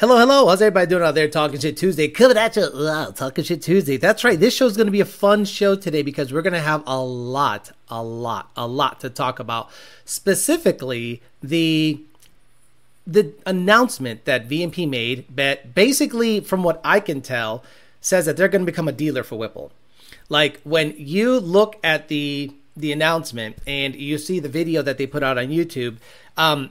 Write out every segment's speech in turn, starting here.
Hello, hello. How's everybody doing out there? Talking Shit Tuesday. Coming at you. Talking Shit Tuesday. That's right. This show is going to be a fun show today because we're going to have a lot, a lot, a lot to talk about. Specifically, the the announcement that VMP made, that basically, from what I can tell, says that they're going to become a dealer for Whipple. Like when you look at the the announcement and you see the video that they put out on YouTube, um,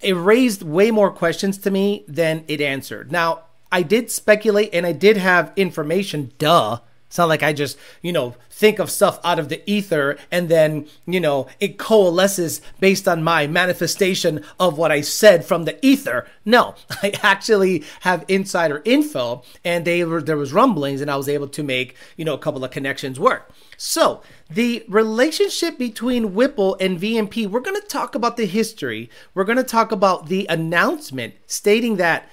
it raised way more questions to me than it answered. Now, I did speculate and I did have information, duh. It's not like I just, you know, think of stuff out of the ether and then, you know, it coalesces based on my manifestation of what I said from the ether. No, I actually have insider info and they were, there was rumblings and I was able to make, you know, a couple of connections work. So, the relationship between Whipple and VMP, we're going to talk about the history. We're going to talk about the announcement stating that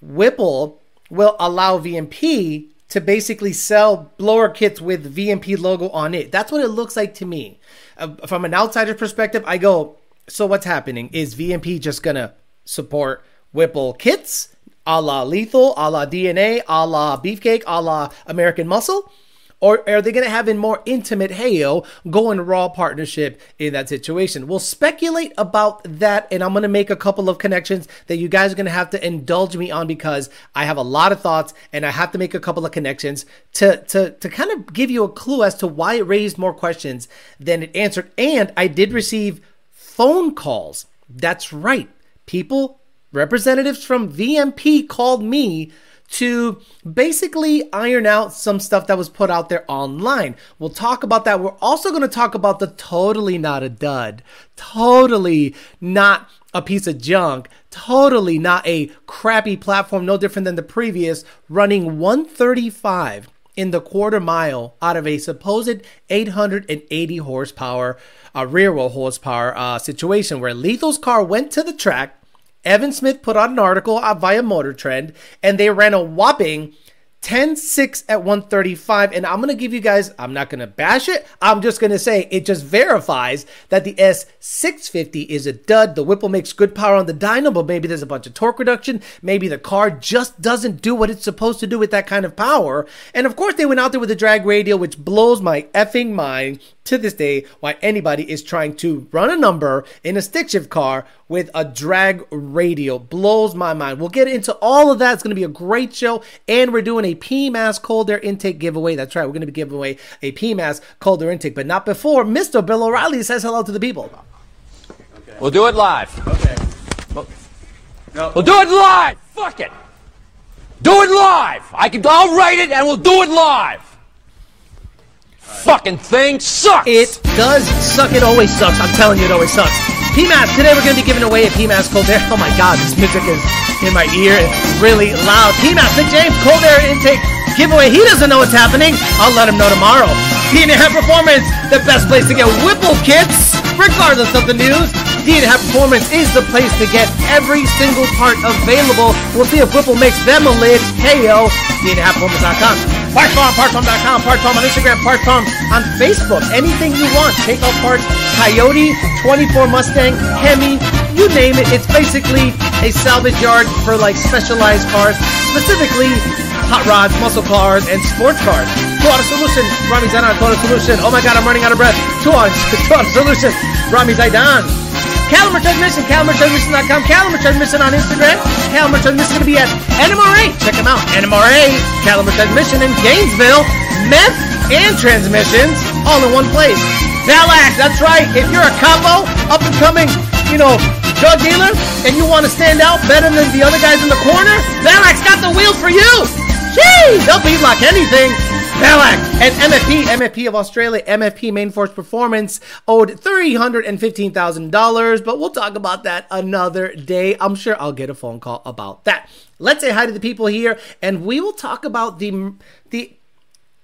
Whipple will allow VMP to basically sell blower kits with VMP logo on it. That's what it looks like to me. Uh, from an outsider's perspective, I go, so what's happening? Is VMP just going to support Whipple kits a la Lethal, a la DNA, a la Beefcake, a la American Muscle? Or are they going to have a more intimate Heyo going raw partnership in that situation? We'll speculate about that, and I'm going to make a couple of connections that you guys are going to have to indulge me on because I have a lot of thoughts and I have to make a couple of connections to to to kind of give you a clue as to why it raised more questions than it answered. And I did receive phone calls. That's right, people, representatives from VMP called me to basically iron out some stuff that was put out there online. We'll talk about that. We're also going to talk about the totally not a dud, totally not a piece of junk, totally not a crappy platform, no different than the previous, running 135 in the quarter mile out of a supposed 880 horsepower, uh, rear wheel horsepower uh, situation where Lethal's car went to the track Evan Smith put out an article via Motor Trend, and they ran a whopping 10 6 at 135. And I'm going to give you guys, I'm not going to bash it. I'm just going to say it just verifies that the S650 is a dud. The Whipple makes good power on the dyno, but maybe there's a bunch of torque reduction. Maybe the car just doesn't do what it's supposed to do with that kind of power. And of course, they went out there with a drag radial, which blows my effing mind to this day why anybody is trying to run a number in a stick shift car with a drag radial. Blows my mind. We'll get into all of that. It's going to be a great show. And we're doing a PMAS cold air intake giveaway. That's right. We're going to be giving away a PMAS cold air intake, but not before Mr. Bill O'Reilly says hello to the people. Okay. We'll do it live. Okay. We'll, no. we'll do it live. Fuck it. Do it live. I can. I'll write it and we'll do it live fucking thing sucks. It does suck. It always sucks. I'm telling you, it always sucks. PMAS. Today we're going to be giving away a PMAS cold air. Oh my God, this music is in my ear. It's really loud. PMAS, Nick James, cold air intake giveaway. He doesn't know what's happening. I'll let him know tomorrow. DNA Performance, the best place to get Whipple kits, regardless of the news. DNA Performance is the place to get every single part available. We'll see if Whipple makes them a lid. KO, DNAperformance.com. Parts Farm, PartsFarm.com, Parts Farm on Instagram, Parts Farm on Facebook. Anything you want. Take out parts, Coyote, 24 Mustang, Hemi, you name it. It's basically a salvage yard for like specialized cars, specifically hot rods, muscle cars, and sports cars. Two Auto Solution, Rami Zaidan, Auto Solution. Oh my god, I'm running out of breath. Two Auto, two auto Solution, Rami Zaidan. Caliber Transmission, CaliberTransmission.com, Caliber Transmission on Instagram. Caliber Transmission going to be at NMRA. Check them out. NMRA, Caliber Transmission in Gainesville. Meth and transmissions all in one place. Valax, that's right. If you're a combo, up and coming, you know, drug dealer, and you want to stand out better than the other guys in the corner, Valax got the wheels for you. Gee, they'll beat like anything. Balak and MFP, MFP of Australia, MFP Main Force Performance owed $315,000, but we'll talk about that another day. I'm sure I'll get a phone call about that. Let's say hi to the people here and we will talk about the the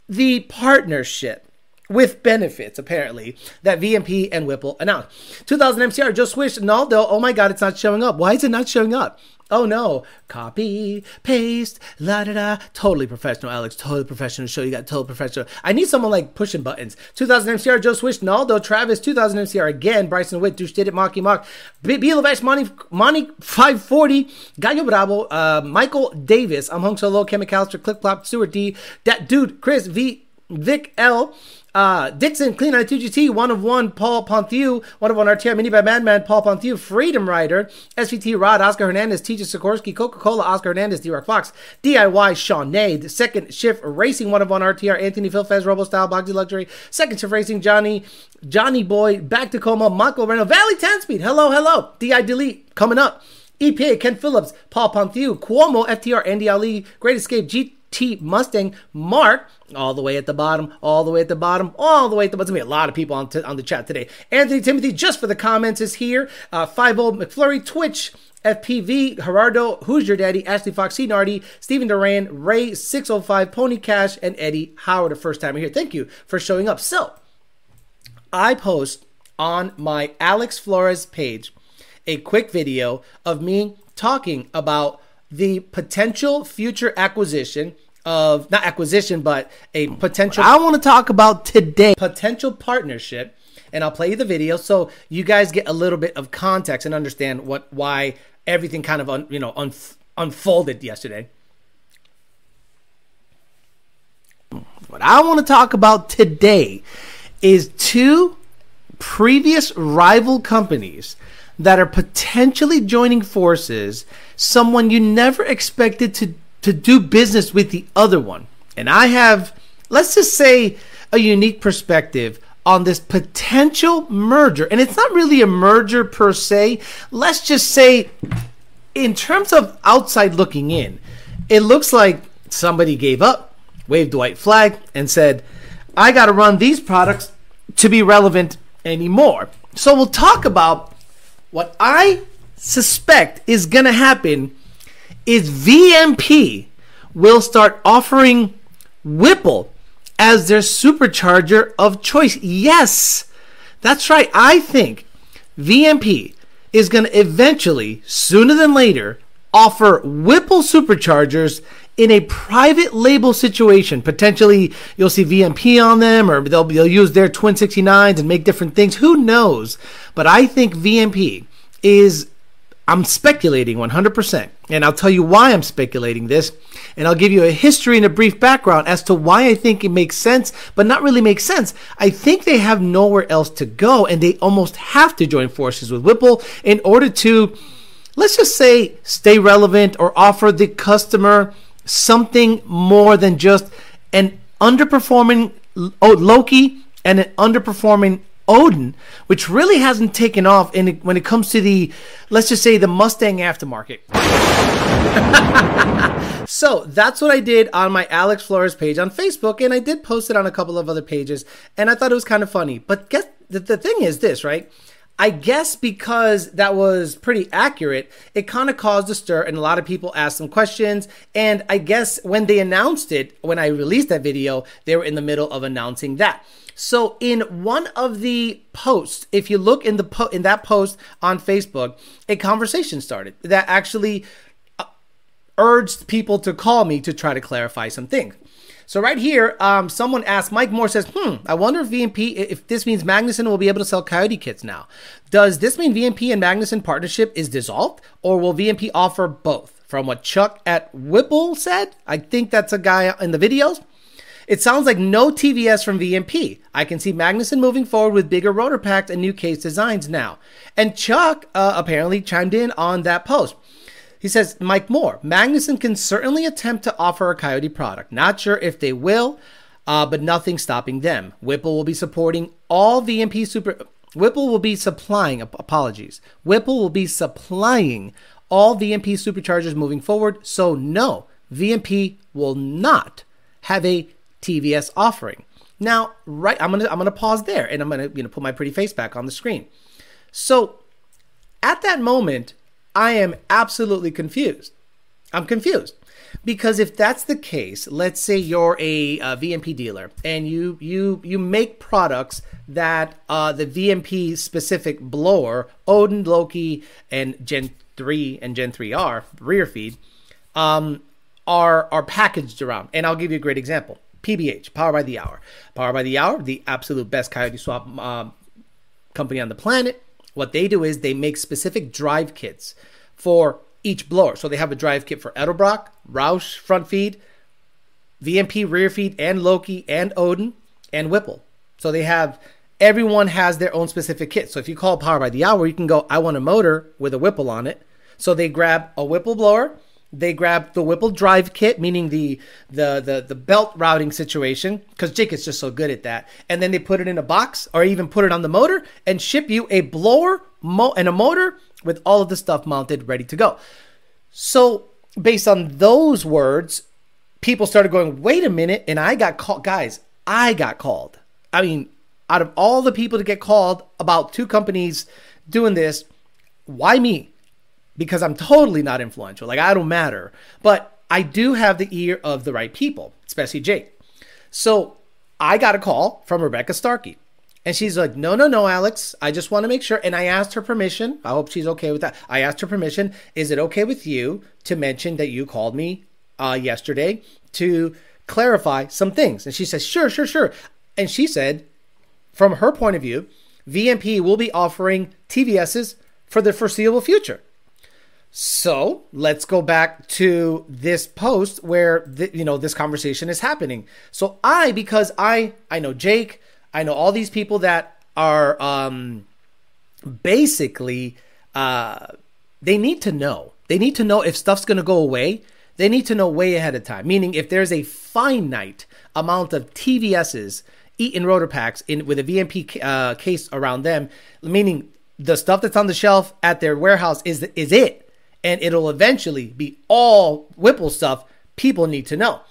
the partnership with benefits, apparently, that VMP and Whipple announced. 2000 MCR, just Swish, Naldo. Oh my God, it's not showing up. Why is it not showing up? Oh no, copy, paste, la da da. Totally professional, Alex. Totally professional show. You got totally professional. I need someone like pushing buttons. 2000 MCR, Joe Swish, Naldo, Travis, 2000 MCR again, Bryson Witt, Douche did it, Mocky Mock, B. Levesh, Money, Money 540, Gallo Bravo, uh, Michael Davis, I'm Hung Solo, Ken McAllister, Clip Clop, Stuart D, that dude, Chris V, Vic L, uh, Dixon, Clean 92GT, one of one, Paul Ponthieu, one of one RTR, Mini by Madman, Paul Ponthieu, Freedom Rider, SVT Rod, Oscar Hernandez, TJ Sikorsky, Coca Cola, Oscar Hernandez, D Rock Fox, DIY Sean Nade, Second Shift Racing, one of one RTR, Anthony Philfez, Robo Style, Boxy Luxury, Second Shift Racing, Johnny, Johnny Boy, Back to Coma, Marco Reno, Valley 10 Speed, hello, hello, DI Delete, coming up. EPA, Ken Phillips, Paul Ponthieu, Cuomo, FTR, Andy Ali, Great Escape, G T Mustang, Mark, all the way at the bottom, all the way at the bottom, all the way at the bottom. There's gonna be a lot of people on, t- on the chat today. Anthony Timothy, just for the comments, is here. Uh, 5 McFlurry, Twitch, FPV, Gerardo, Who's Your Daddy, Ashley Fox. Nardi, Stephen Duran, Ray 605, Pony Cash, and Eddie Howard, the first time here. Thank you for showing up. So, I post on my Alex Flores page a quick video of me talking about the potential future acquisition of not acquisition, but a potential. I want to talk about today potential partnership, and I'll play you the video so you guys get a little bit of context and understand what why everything kind of un, you know un, unfolded yesterday. What I want to talk about today is two previous rival companies that are potentially joining forces, someone you never expected to to do business with the other one. And I have, let's just say, a unique perspective on this potential merger. And it's not really a merger per se. Let's just say, in terms of outside looking in, it looks like somebody gave up, waved the white flag, and said, I got to run these products to be relevant anymore. So we'll talk about what I suspect is going to happen is VMP will start offering Whipple as their supercharger of choice. Yes, that's right. I think VMP is going to eventually, sooner than later, offer Whipple superchargers in a private label situation. Potentially, you'll see VMP on them, or they'll, they'll use their Twin 69s and make different things. Who knows? But I think VMP is I'm speculating 100%. And I'll tell you why I'm speculating this. And I'll give you a history and a brief background as to why I think it makes sense, but not really makes sense. I think they have nowhere else to go and they almost have to join forces with Whipple in order to, let's just say, stay relevant or offer the customer something more than just an underperforming Loki and an underperforming Odin, which really hasn't taken off in when it comes to the, let's just say, the Mustang aftermarket. so that's what I did on my Alex Flores page on Facebook, and I did post it on a couple of other pages, and I thought it was kind of funny. But guess the, the thing is this, right? I guess because that was pretty accurate, it kind of caused a stir and a lot of people asked some questions. And I guess when they announced it, when I released that video, they were in the middle of announcing that. So in one of the posts, if you look in the po- in that post on Facebook, a conversation started that actually uh, urged people to call me to try to clarify some things. So right here, um, someone asked, Mike Moore says, hmm, I wonder if VMP, if this means Magnuson will be able to sell Coyote kits now. Does this mean VMP and Magnuson partnership is dissolved, or will VMP offer both? From what Chuck at Whipple said, I think that's a guy in the videos. It sounds like no TVS from VMP. I can see Magnuson moving forward with bigger rotor packs and new case designs now. And Chuck uh, apparently chimed in on that post. He says, Mike Moore, Magnuson can certainly attempt to offer a Coyote product. Not sure if they will, uh, but nothing stopping them. Whipple will be supporting all VMP super. Whipple will be supplying, apologies. Whipple will be supplying all VMP superchargers moving forward. So, no, VMP will not have a TVS offering. Now, right, I'm gonna I'm gonna pause there and I'm gonna you know put my pretty face back on the screen. So, at that moment, I am absolutely confused. I'm confused Because if that's the case, let's say you're a, a VMP dealer and you you you make products that uh, the VMP specific blower, Odin, Loki, and Gen three and Gen three R rear feed, um, are are packaged around. And I'll give you a great example. PBH, Power by the Hour. Power by the Hour, the absolute best Coyote Swap um, company on the planet. What they do is they make specific drive kits for each blower. So they have a drive kit for Edelbrock, Roush front feed, VMP rear feed, and Loki, and Odin, and Whipple. So they have everyone has their own specific kit. So if you call Power by the Hour, you can go, I want a motor with a Whipple on it. So they grab a Whipple blower, they grab the Whipple drive kit, meaning the the the, the belt routing situation, because Jake is just so good at that. And then they put it in a box or even put it on the motor and ship you a blower mo- and a motor with all of the stuff mounted, ready to go. So based on those words, people started going, wait a minute, and I got called guys, I got called. I mean, out of all the people to get called about two companies doing this, why me? Because I'm totally not influential. Like I don't matter. But I do have the ear of the right people, especially Jake. So I got a call from Rebecca Starkey. And she's like, no, no, no, Alex. I just want to make sure. And I asked her permission. I hope she's okay with that. I asked her permission. Is it okay with you to mention that you called me uh, yesterday to clarify some things? And she says, sure, sure, sure. And she said, from her point of view, VMP will be offering TVSs for the foreseeable future. So let's go back to this post where the, you know this conversation is happening. So I, because I I know Jake, I know all these people that are um, basically uh, they need to know. They need to know if stuff's going to go away. They need to know way ahead of time. Meaning, if there's a finite amount of TVSs, Eaton rotor packs in with a VMP uh, case around them, meaning the stuff that's on the shelf at their warehouse is is it and it'll eventually be all Whipple stuff people need to know.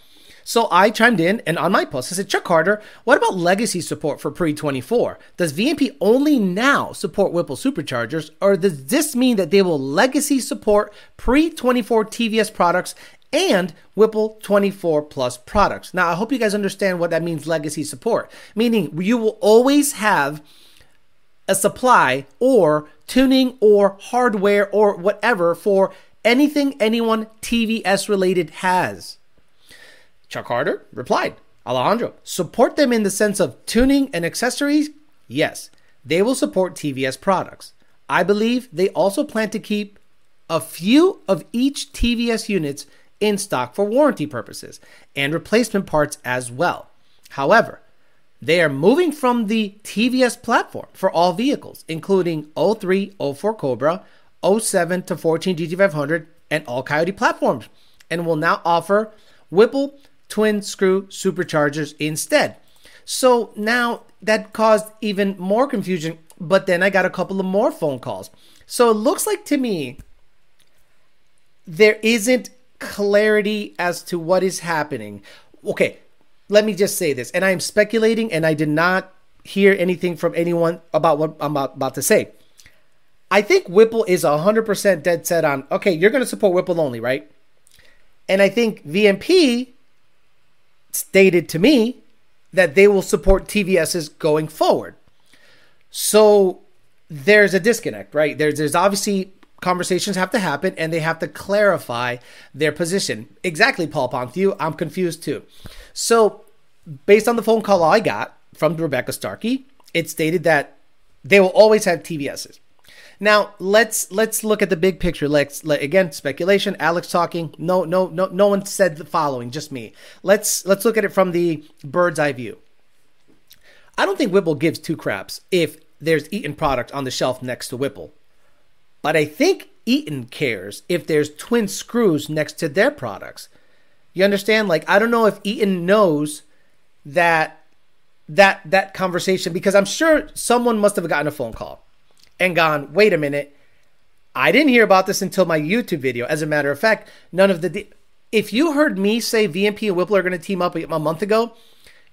So I chimed in and on my post, I said, Chuck Carter, what about legacy support for pre 24? Does VMP only now support Whipple superchargers, or does this mean that they will legacy support pre 24 TVS products and Whipple 24 Plus products? Now, I hope you guys understand what that means legacy support, meaning you will always have a supply or tuning or hardware or whatever for anything anyone TVS related has. Chuck Carter replied, Alejandro, support them in the sense of tuning and accessories? Yes, they will support TVS products. I believe they also plan to keep a few of each TVS units in stock for warranty purposes and replacement parts as well. However, they are moving from the TVS platform for all vehicles, including 03, 04 Cobra, 07 to 14 GT500, and all Coyote platforms, and will now offer Whipple twin screw superchargers instead. So now that caused even more confusion, but then I got a couple of more phone calls. So it looks like to me there isn't clarity as to what is happening. Okay, let me just say this, and I am speculating, and I did not hear anything from anyone about what I'm about, to say. I think Whipple is 100% dead set on, okay, you're going to support Whipple only, right? And I think VMP stated to me that they will support TVSs going forward. So there's a disconnect, right? There's, there's obviously conversations have to happen and they have to clarify their position. Exactly, Paul Ponthieu. I'm confused too. So, based on the phone call I got from Rebecca Starkey, it stated that they will always have TVSs. Now let's let's look at the big picture. Let's let, again speculation. Alex talking. No no no no one said the following. Just me. Let's let's look at it from the bird's eye view. I don't think Whipple gives two craps if there's Eaton product on the shelf next to Whipple. But I think Eaton cares if there's twin screws next to their products. You understand? Like I don't know if Eaton knows that that that conversation because I'm sure someone must have gotten a phone call and gone, "Wait a minute. I didn't hear about this until my YouTube video." As a matter of fact, none of the de- if you heard me say VMP and Whipple are going to team up a month ago,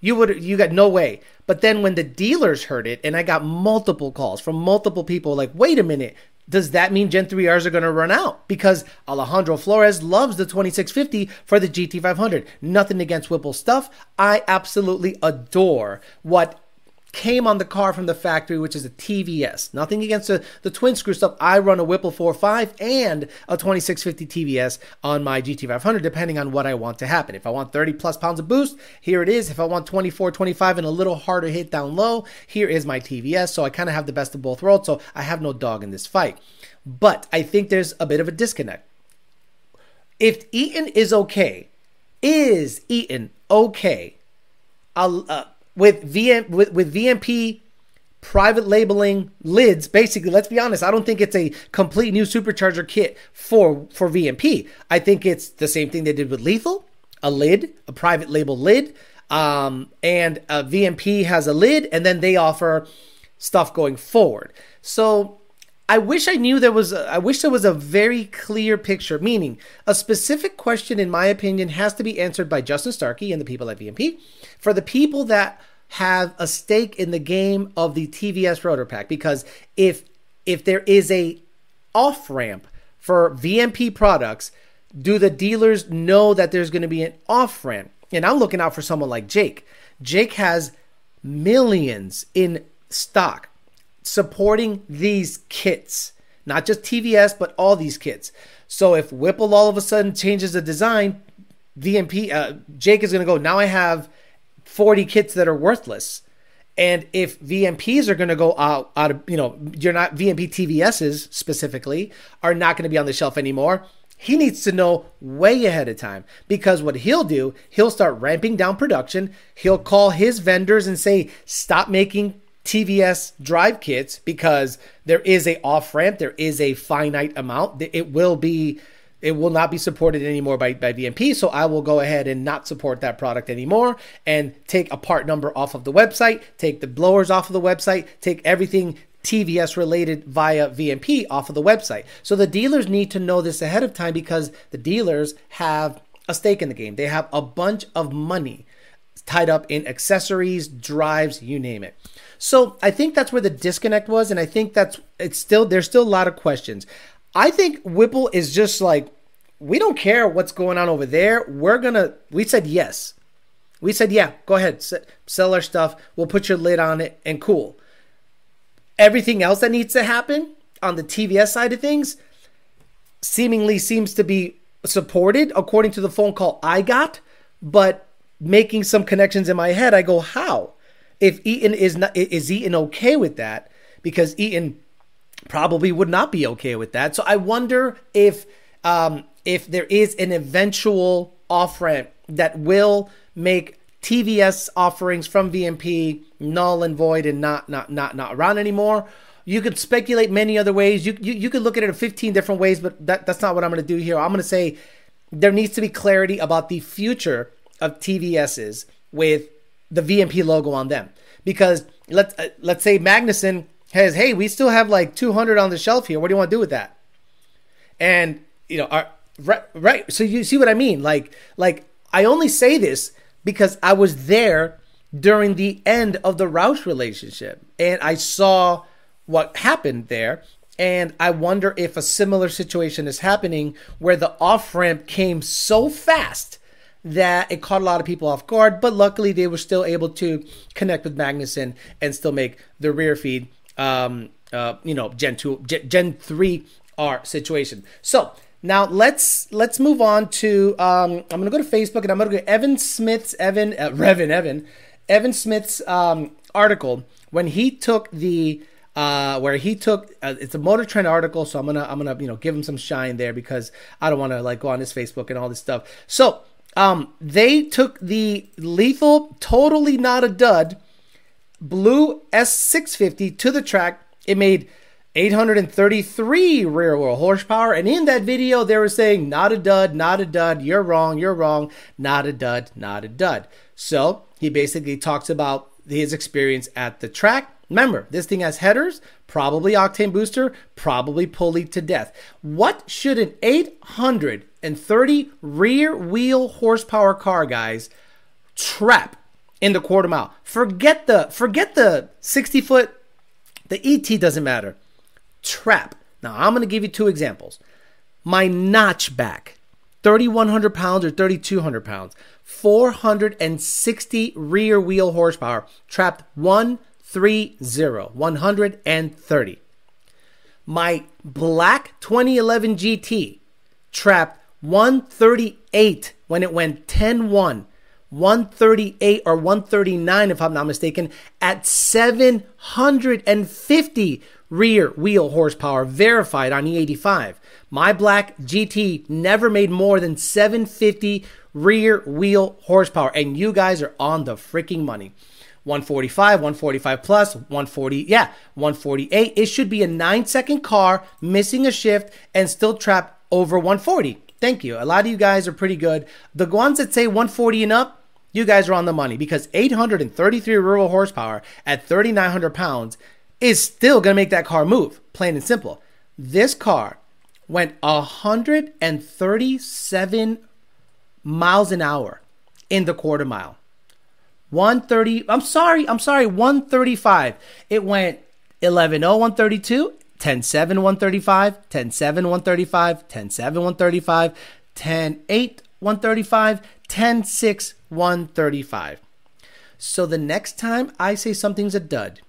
you would you got no way. But then when the dealers heard it and I got multiple calls from multiple people like, "Wait a minute. Does that mean Gen 3Rs are going to run out? Because Alejandro Flores loves the 2650 for the GT500. Nothing against Whipple stuff. I absolutely adore what came on the car from the factory, which is a TVS. Nothing against the, the twin screw stuff. I run a Whipple 4.5 and a 2650 TVS on my GT500, depending on what I want to happen. If I want 30 plus pounds of boost, here it is. If I want 24, 25 and a little harder hit down low, here is my TVS. So I kind of have the best of both worlds. So I have no dog in this fight. But I think there's a bit of a disconnect. If Eaton is okay, is Eaton okay? I'll, uh, with VM with, with VMP private labeling lids. Basically, let's be honest, I don't think it's a complete new supercharger kit for for VMP. I think it's the same thing they did with Lethal, a lid, a private label lid, um, and uh, VMP has a lid, and then they offer stuff going forward. So I wish I knew there was. A, I wish there was a very clear picture. Meaning, a specific question, in my opinion, has to be answered by Justin Starkey and the people at VMP. For the people that have a stake in the game of the TVS rotor pack, because if if there is a off ramp for VMP products, do the dealers know that there's going to be an off ramp? And I'm looking out for someone like Jake. Jake has millions in stock supporting these kits, not just TVS, but all these kits. So if Whipple all of a sudden changes the design, VMP, uh, Jake is going to go, now I have 40 kits that are worthless. And if VMPs are going to go out, out of, you know, you're not VMP TVSs specifically are not going to be on the shelf anymore. He needs to know way ahead of time because what he'll do, he'll start ramping down production. He'll call his vendors and say, stop making TVS drive kits because there is a off ramp, there is a finite amount. It will be it will not be supported anymore by, by VMP. So I will go ahead and not support that product anymore and take a part number off of the website, take the blowers off of the website, take everything TVS related via VMP off of the website. So the dealers need to know this ahead of time because the dealers have a stake in the game. They have a bunch of money tied up in accessories, drives, you name it. So I think that's where the disconnect was, and I think that's it's still there's still a lot of questions. I think Whipple is just like we don't care what's going on over there. We're gonna. We said yes. We said yeah. Go ahead, sell our stuff. We'll put your lid on it, and cool. Everything else that needs to happen on the TVS side of things seemingly seems to be supported according to the phone call I got, but making some connections in my head, I go, how? if Eaton is not is Eaton okay with that because Eaton probably would not be okay with that. So I wonder if um, if there is an eventual off ramp that will make TVS offerings from VMP null and void and not not not not around anymore. You could speculate many other ways. You, you you could look at it in 15 different ways, but that, that's not what I'm going to do here. I'm going to say there needs to be clarity about the future of TVSs with the VMP logo on them. Because let's uh, let's say Magnuson has, hey, we still have like 200 on the shelf here. What do you want to do with that? And you know, our, right, right. So you see what I mean? Like, like I only say this because I was there during the end of the Roush relationship, and I saw what happened there. And I wonder if a similar situation is happening where the off ramp came so fast that it caught a lot of people off guard, but luckily they were still able to connect with Magnuson and still make the rear feed, um, uh, you know, Gen two, Gen three R situation. So now let's let's move on to. Um, I'm gonna go to Facebook and I'm gonna go to Evan Smith's Evan uh, Revan Evan Evan Smith's um, article when he took the. Uh, where he took uh, it's a Motor Trend article, so I'm gonna I'm gonna you know give him some shine there because I don't want to like go on his Facebook and all this stuff. So um, they took the lethal, totally not a dud, blue S650 to the track. It made 833 rear wheel horsepower. And in that video, they were saying, not a dud, not a dud, you're wrong, you're wrong, not a dud, not a dud. So he basically talks about his experience at the track. Remember, this thing has headers, probably octane booster, probably pulley to death. What should an 830 rear wheel horsepower car, guys, trap in the quarter mile? Forget the forget the 60 foot. The ET doesn't matter. Trap Now, I'm going to give you two examples. My notchback, 3,100 pounds or 3,200 pounds, 460 rear wheel horsepower, trapped 130, 130. My black 2011 GT trapped 138 when it went 10 1. 138 or 139, if I'm not mistaken, at 750 rear wheel horsepower verified on E85. My black GT never made more than 750 rear wheel horsepower, and you guys are on the freaking money. 145, 145 plus, 140, yeah, 148. It should be a nine second car missing a shift and still trap over 140. Thank you. A lot of you guys are pretty good. The ones that say 140 and up, you guys are on the money because 833 rural horsepower at 3,900 pounds is still going to make that car move, plain and simple. This car went 137 miles an hour in the quarter mile. 130, I'm sorry, I'm sorry, 135. It went 11 0, 132, 10 7, 135, 10 7, 135, 10 7, 135, 10 8, 135, 10 6, 135. So the next time I say something's a dud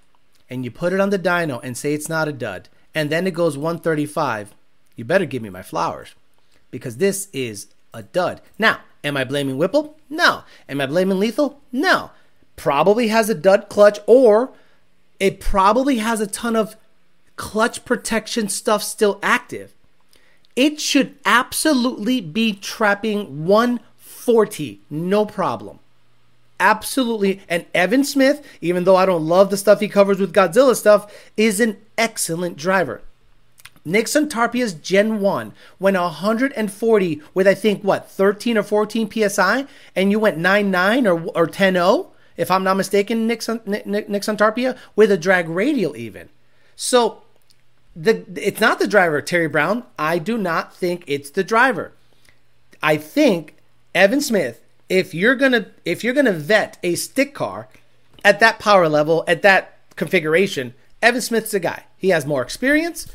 and you put it on the dyno and say it's not a dud and then it goes 135, you better give me my flowers because this is a dud. Now, am I blaming Whipple? No. Am I blaming Lethal? No. Probably has a dud clutch or it probably has a ton of clutch protection stuff still active. It should absolutely be trapping 140, no problem. Absolutely. And Evan Smith, even though I don't love the stuff he covers with Godzilla stuff, is an excellent driver. Nixon Santarpia's Gen 1 went 140 with, I think, what, 13 or 14 PSI, and you went 9.9 or, or 10.0, if I'm not mistaken, Nixon, Nick Santarpia, with a drag radial even. So the it's not the driver, Terry Brown. I do not think it's the driver. I think Evan Smith, if you're gonna if you're gonna vet a stick car at that power level, at that configuration, Evan Smith's the guy. He has more experience.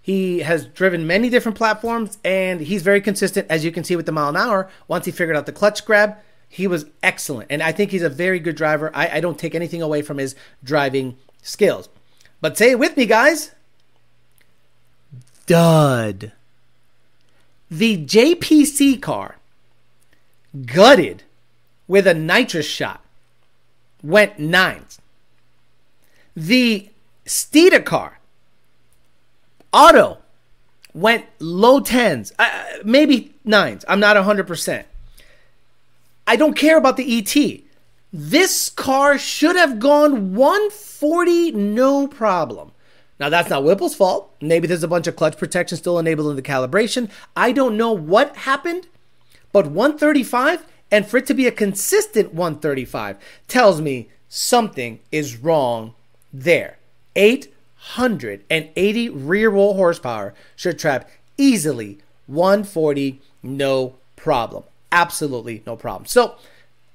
He has driven many different platforms and he's very consistent, as you can see with the mile an hour. Once he figured out the clutch grab, he was excellent. And I think he's a very good driver. I, I don't take anything away from his driving skills. But say it with me, guys. Dud. The JPC car, gutted with a nitrous shot, went nines. The Steeda car, Auto went low tens, uh, maybe nines. I'm not 100%. I don't care about the ET. This car should have gone 140 no problem. Now, that's not Whipple's fault. Maybe there's a bunch of clutch protection still enabled in the calibration. I don't know what happened, but 135, and for it to be a consistent 135, tells me something is wrong there. 880 rear wheel horsepower should trap easily 140, no problem. Absolutely no problem. So,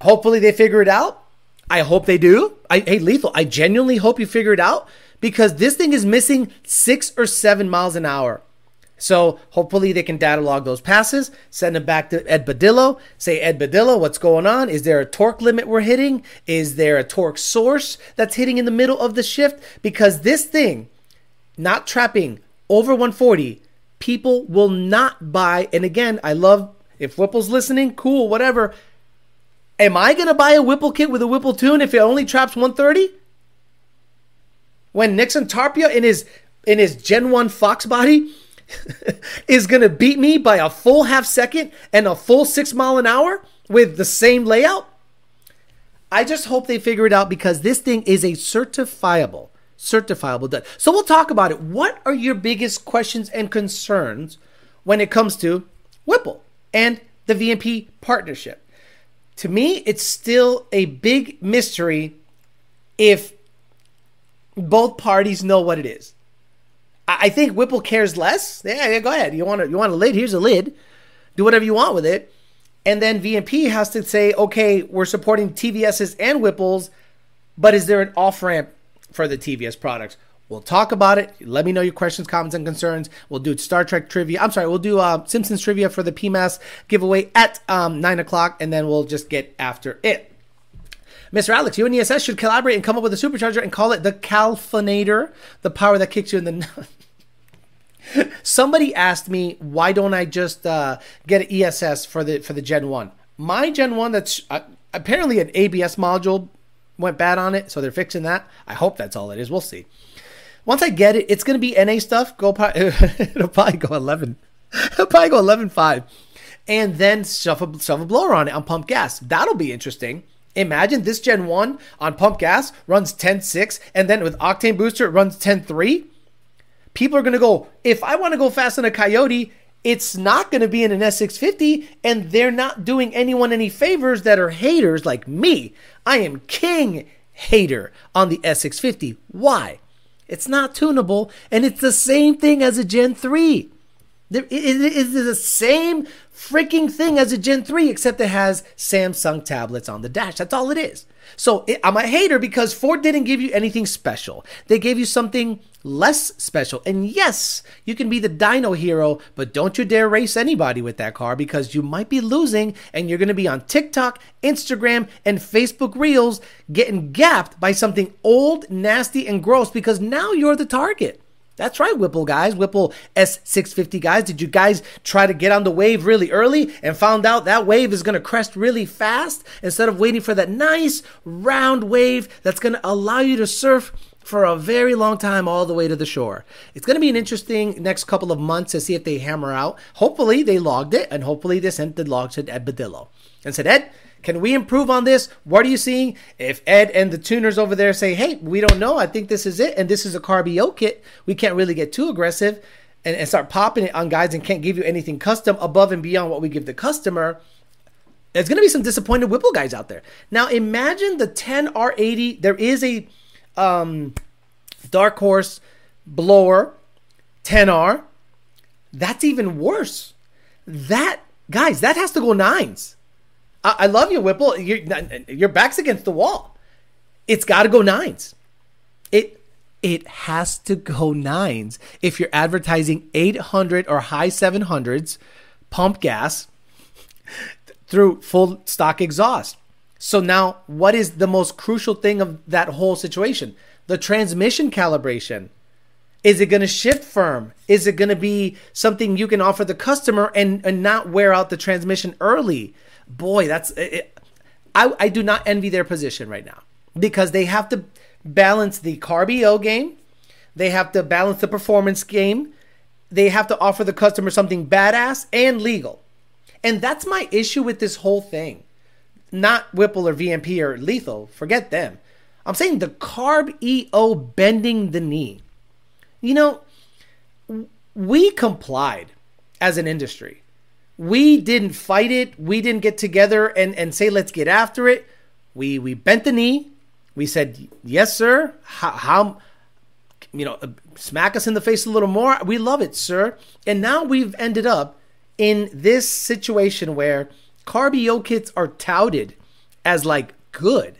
hopefully they figure it out. I hope they do. I, hey, Lethal, I genuinely hope you figure it out because this thing is missing six or seven miles an hour. So hopefully they can data log those passes, send them back to Ed Badillo, say, Ed Badillo, what's going on? Is there a torque limit we're hitting? Is there a torque source that's hitting in the middle of the shift? Because this thing, not trapping over 140, people will not buy. And again, I love if Whipple's listening, cool, whatever. Am I going to buy a Whipple kit with a Whipple tune if it only traps 130? When Nixon Santarpia in his in his Gen 1 Fox body is going to beat me by a full half second and a full 6 mile an hour with the same layout? I just hope they figure it out because this thing is a certifiable certifiable done. So we'll talk about it. What are your biggest questions and concerns when it comes to Whipple and the VMP partnership? To me, it's still a big mystery if both parties know what it is. I think Whipple cares less. Yeah, yeah go ahead. You want a, you want a lid? Here's a lid. Do whatever you want with it. And then VMP has to say, okay, we're supporting TVS's and Whipples, but is there an off ramp for the TVS products? We'll talk about it. Let me know your questions, comments, and concerns. We'll do Star Trek trivia. I'm sorry, we'll do uh, Simpsons trivia for the PMAS giveaway at um, 9 o'clock, and then we'll just get after it. Mr. Alex, you and ESS should collaborate and come up with a supercharger and call it the Calfinator, the power that kicks you in the. Somebody asked me why don't I just uh, get an ESS for the for the Gen One. My Gen One that's uh, apparently an ABS module went bad on it, so they're fixing that. I hope that's all it is. We'll see. Once I get it, it's going to be NA stuff. Go, it'll probably go 11. It'll probably go 11.5. And then shove a, shove a blower on it on pump gas. That'll be interesting. Imagine this Gen 1 on pump gas runs 10.6, and then with Octane Booster, it runs 10.3. People are going to go, if I want to go fast in a Coyote, it's not going to be in an S650, and they're not doing anyone any favors that are haters like me. I am king hater on the S650. Why? It's not tunable, and it's the same thing as a Gen 3. It is the same freaking thing as a Gen 3, except it has Samsung tablets on the dash. That's all it is. So it, I'm a hater because Ford didn't give you anything special. They gave you something less special. And yes, you can be the dyno hero, but don't you dare race anybody with that car because you might be losing and you're going to be on TikTok, Instagram, and Facebook Reels getting gapped by something old, nasty, and gross because now you're the target. That's right, Whipple guys, Whipple S650 guys. Did you guys try to get on the wave really early and found out that wave is going to crest really fast instead of waiting for that nice round wave that's going to allow you to surf for a very long time all the way to the shore. It's going to be an interesting next couple of months to see if they hammer out. Hopefully they logged it and hopefully they sent the logs to Ed Badillo and said, Ed, can we improve on this? What are you seeing? If Ed and the tuners over there say, hey, we don't know, I think this is it, and this is a Carb EO kit, we can't really get too aggressive and, and start popping it on guys and can't give you anything custom above and beyond what we give the customer. There's going to be some disappointed Whipple guys out there. Now, imagine the 10R80. There is a um, Dark Horse blower 10R. That's even worse. That, guys, that has to go nines. I, I love you, Whipple. Your, back's against the wall. It's got to go nines. It it has to go nines if you're advertising 800 or high 700s pump gas through full stock exhaust. So now, what is the most crucial thing of that whole situation? The transmission calibration. Is it going to shift firm? Is it going to be something you can offer the customer and, and not wear out the transmission early? Boy, that's it, I, I do not envy their position right now because they have to balance the Carb EO game, they have to balance the performance game, they have to offer the customer something badass and legal. And that's my issue with this whole thing. Not Whipple or VMP or Lethal, forget them. I'm saying the Carb EO bending the knee. You know, we complied as an industry. We didn't fight it. We didn't get together and, and say, let's get after it. We, we bent the knee. We said, yes, sir. How, how you know, smack us in the face a little more. We love it, sir. And now we've ended up in this situation where Carb EO kits are touted as like good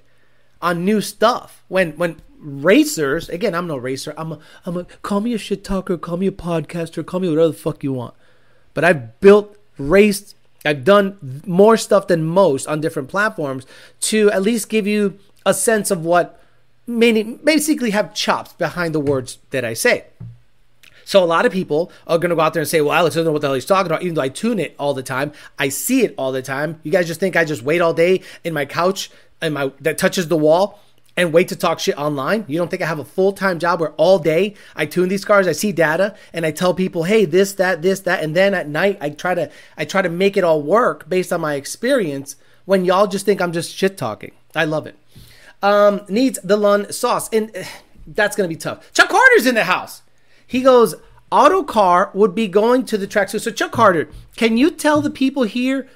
on new stuff. When when racers, again, I'm no racer. I'm a, I'm a call me a shit talker, call me a podcaster, call me whatever the fuck you want. But I've built raced I've done more stuff than most on different platforms to at least give you a sense of what many basically have chops behind the words that I say. So a lot of people are going to go out there and say, "Well, Alex doesn't know what the hell he's talking about." Even though I tune it all the time, I see it all the time. You guys just think I just wait all day in my couch and my that touches the wall and wait to talk shit online? You don't think I have a full time job where all day I tune these cars, I see data, and I tell people, hey, this, that, this, that, and then at night I try to I try to make it all work based on my experience. When y'all just think I'm just shit talking, I love it. Um, needs the Lun sauce, and uh, that's gonna be tough. Chuck Carter's in the house. He goes, Auto car would be going to the track. So, so Chuck Carter, can you tell the people here?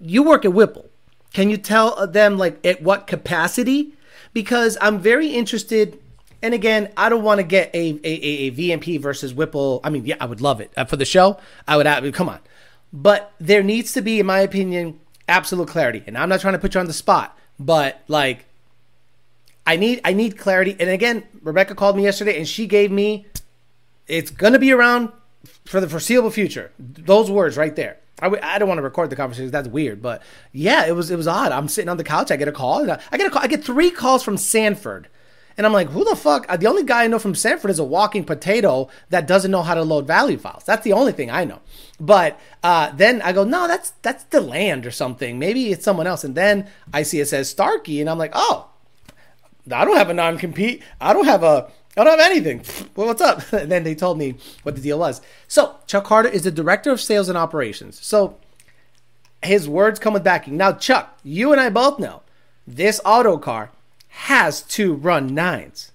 You work at Whipple. Can you tell them like at what capacity because I'm very interested. And again, I don't want to get a, a, a, VMP versus Whipple. I mean, yeah, I would love it uh, for the show. I would have, come on, but there needs to be, in my opinion, absolute clarity. And I'm not trying to put you on the spot, but like, I need I need clarity. And again, Rebecca called me yesterday and she gave me it's going to be around for the foreseeable future. Those words right there. I w- I don't want to record the conversation. That's weird, but yeah, it was it was odd. I'm sitting on the couch. I get a call. I, I get a call. I get three calls from Sanford, and I'm like, who the fuck? The only guy I know from Sanford is a walking potato that doesn't know how to load value files. That's the only thing I know. But uh, then I go, no, that's that's the land or something. Maybe it's someone else. And then I see it says Starkey, and I'm like, oh, I don't have a non compete. I don't have a I don't have anything. Well, what's up? And then they told me what the deal was. So Chuck Carter is the director of sales and operations. So his words come with backing. Now, Chuck, you and I both know this auto car has to run nines.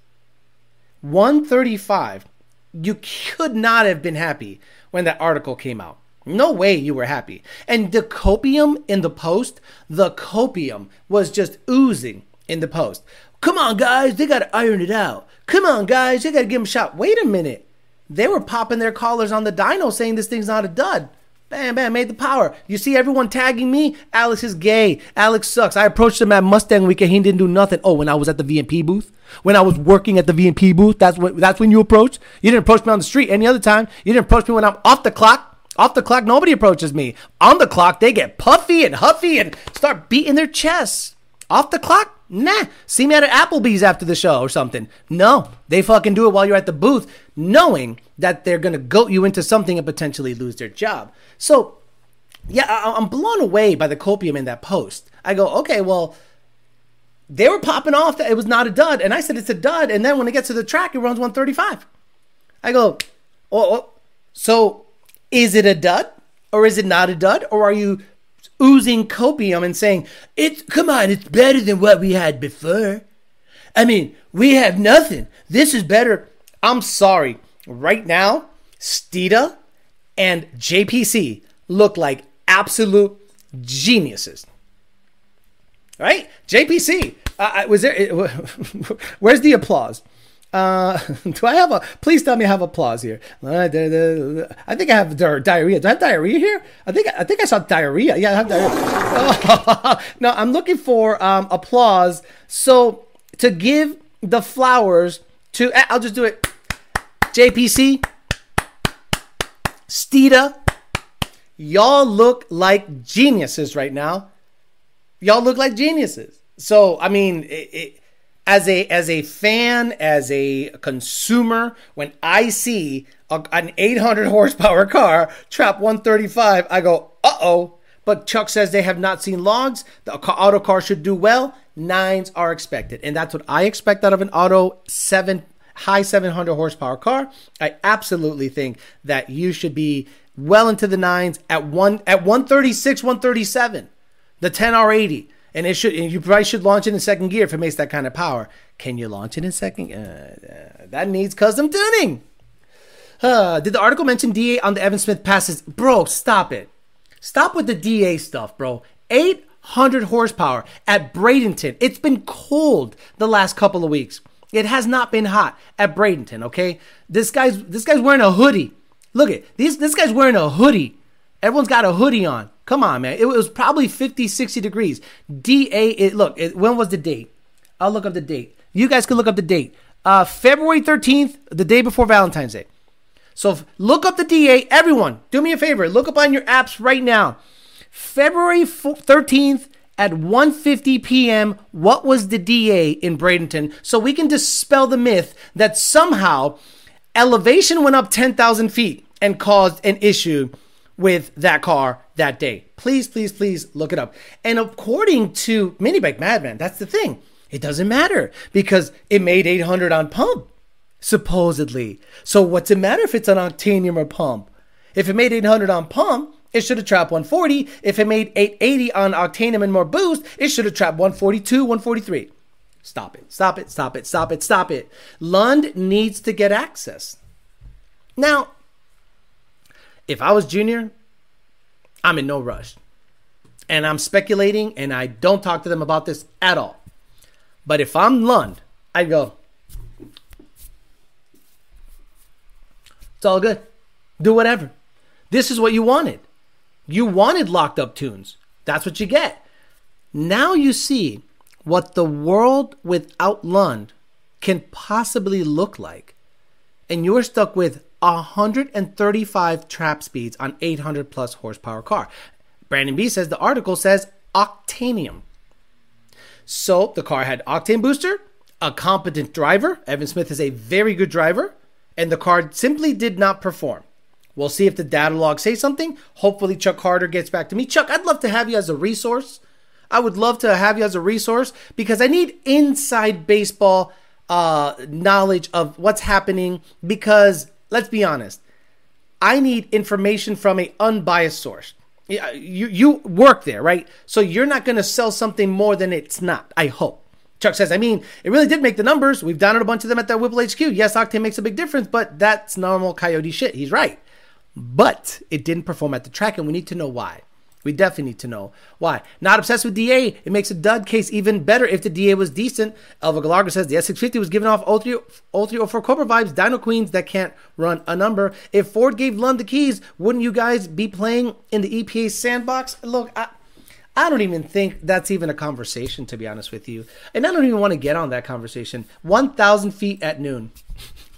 135. You could not have been happy when that article came out. No way you were happy. And the copium in the post, the copium was just oozing in the post. Come on, guys, they got to iron it out. Come on, guys, you got to give him a shot. Wait a minute. They were popping their collars on the dyno saying this thing's not a dud. Bam, bam, made the power. You see everyone tagging me? Alex is gay. Alex sucks. I approached him at Mustang Week and he didn't do nothing. Oh, when I was at the VMP booth? When I was working at the VMP booth, that's when, that's when you approached? You didn't approach me on the street any other time. You didn't approach me when I'm off the clock. Off the clock, nobody approaches me. On the clock, they get puffy and huffy and start beating their chests. Off the clock, Nah, see me at Applebee's after the show or something. No, they fucking do it while you're at the booth, knowing that they're gonna goat you into something and potentially lose their job. So, yeah, I- I'm blown away by the copium in that post. I go, okay, well, they were popping off that it was not a dud, and I said it's a dud, and then when it gets to the track, it runs 135. I go, oh, oh so is it a dud or is it not a dud, or are you oozing copium and saying, It's come on, it's better than what we had before. I mean, we have nothing. This is better. I'm sorry. Right now, Steeda and JPC look like absolute geniuses. Right? JPC. Uh, was there? Where's the applause? Uh, do I have a? Please tell me I have applause here. I think I have diarrhea. Do I have diarrhea here? I think I think I saw diarrhea. Yeah, I have diarrhea. no, I'm looking for um, applause. So to give the flowers to, I'll just do it. JPC, Steeda, y'all look like geniuses right now. Y'all look like geniuses. So I mean, it, it as a as a fan, as a consumer, when I see a, an 800 horsepower car trap 135, I go, uh oh. But Chuck says they have not seen logs. The auto car should do well. Nines are expected, and that's what I expect out of an auto seven high 700 horsepower car. I absolutely think that you should be well into the nines at one at 136, 137, the 10R80 and it should and you probably should launch it in second gear if it makes that kind of power. Can you launch it in second? Uh, uh, that needs custom tuning. Uh, did the article mention DA on the Evan Smith passes? Bro, stop it. Stop with the DA stuff, bro. 800 horsepower at Bradenton. It's been cold the last couple of weeks. It has not been hot at Bradenton, okay? This guy's this guy's wearing a hoodie. Look at this this guy's wearing a hoodie. Everyone's got a hoodie on. Come on, man. It was probably 50, 60 degrees. DA, it, look, it, when was the date? I'll look up the date. You guys can look up the date. Uh, February 13th, the day before Valentine's Day. So look up the DA. Everyone, do me a favor. Look up on your apps right now. February 13th at 1:50 p.m. What was the DA in Bradenton? So we can dispel the myth that somehow elevation went up 10,000 feet and caused an issue with that car that day. Please, please, please look it up. And according to Mini Bike Madman, that's the thing. It doesn't matter because it made 800 on pump, supposedly. So what's it matter if it's an octanium or pump? If it made 800 on pump, it should have trapped 140. If it made 880 on octanium and more boost, it should have trapped 142, 143. Stop it, stop it, stop it, stop it, stop it. Lund needs to get access. Now, if I was junior, I'm in no rush. And I'm speculating and I don't talk to them about this at all. But if I'm Lund, I'd go, it's all good. Do whatever. This is what you wanted. You wanted locked up tunes. That's what you get. Now you see what the world without Lund can possibly look like, and you're stuck with 135 trap speeds on 800 plus horsepower car. Brandon B says the article says octanium. So the car had octane booster, a competent driver. Evan Smith is a very good driver, and the car simply did not perform. We'll see if the data log say something. Hopefully, Chuck Carter gets back to me. Chuck, I'd love to have you as a resource. I would love to have you as a resource because I need inside baseball uh, knowledge of what's happening. Because let's be honest, I need information from a unbiased source. You you work there, right? So you're not going to sell something more than it's not. I hope. Chuck says, I mean, it really did make the numbers. We've it a bunch of them at that Whipple HQ. Yes, Octane makes a big difference, but that's normal coyote shit. He's right. But it didn't perform at the track, and we need to know why. We definitely need to know why. Not obsessed with DA. It makes a dud case even better if the DA was decent. Elva Galarga says the S650 was giving off 03, 0304 Cobra vibes, Dyno Queens that can't run a number. If Ford gave Lund the keys, wouldn't you guys be playing in the EPA sandbox? Look, I, I don't even think that's even a conversation, to be honest with you. And I don't even want to get on that conversation. 1,000 feet at noon.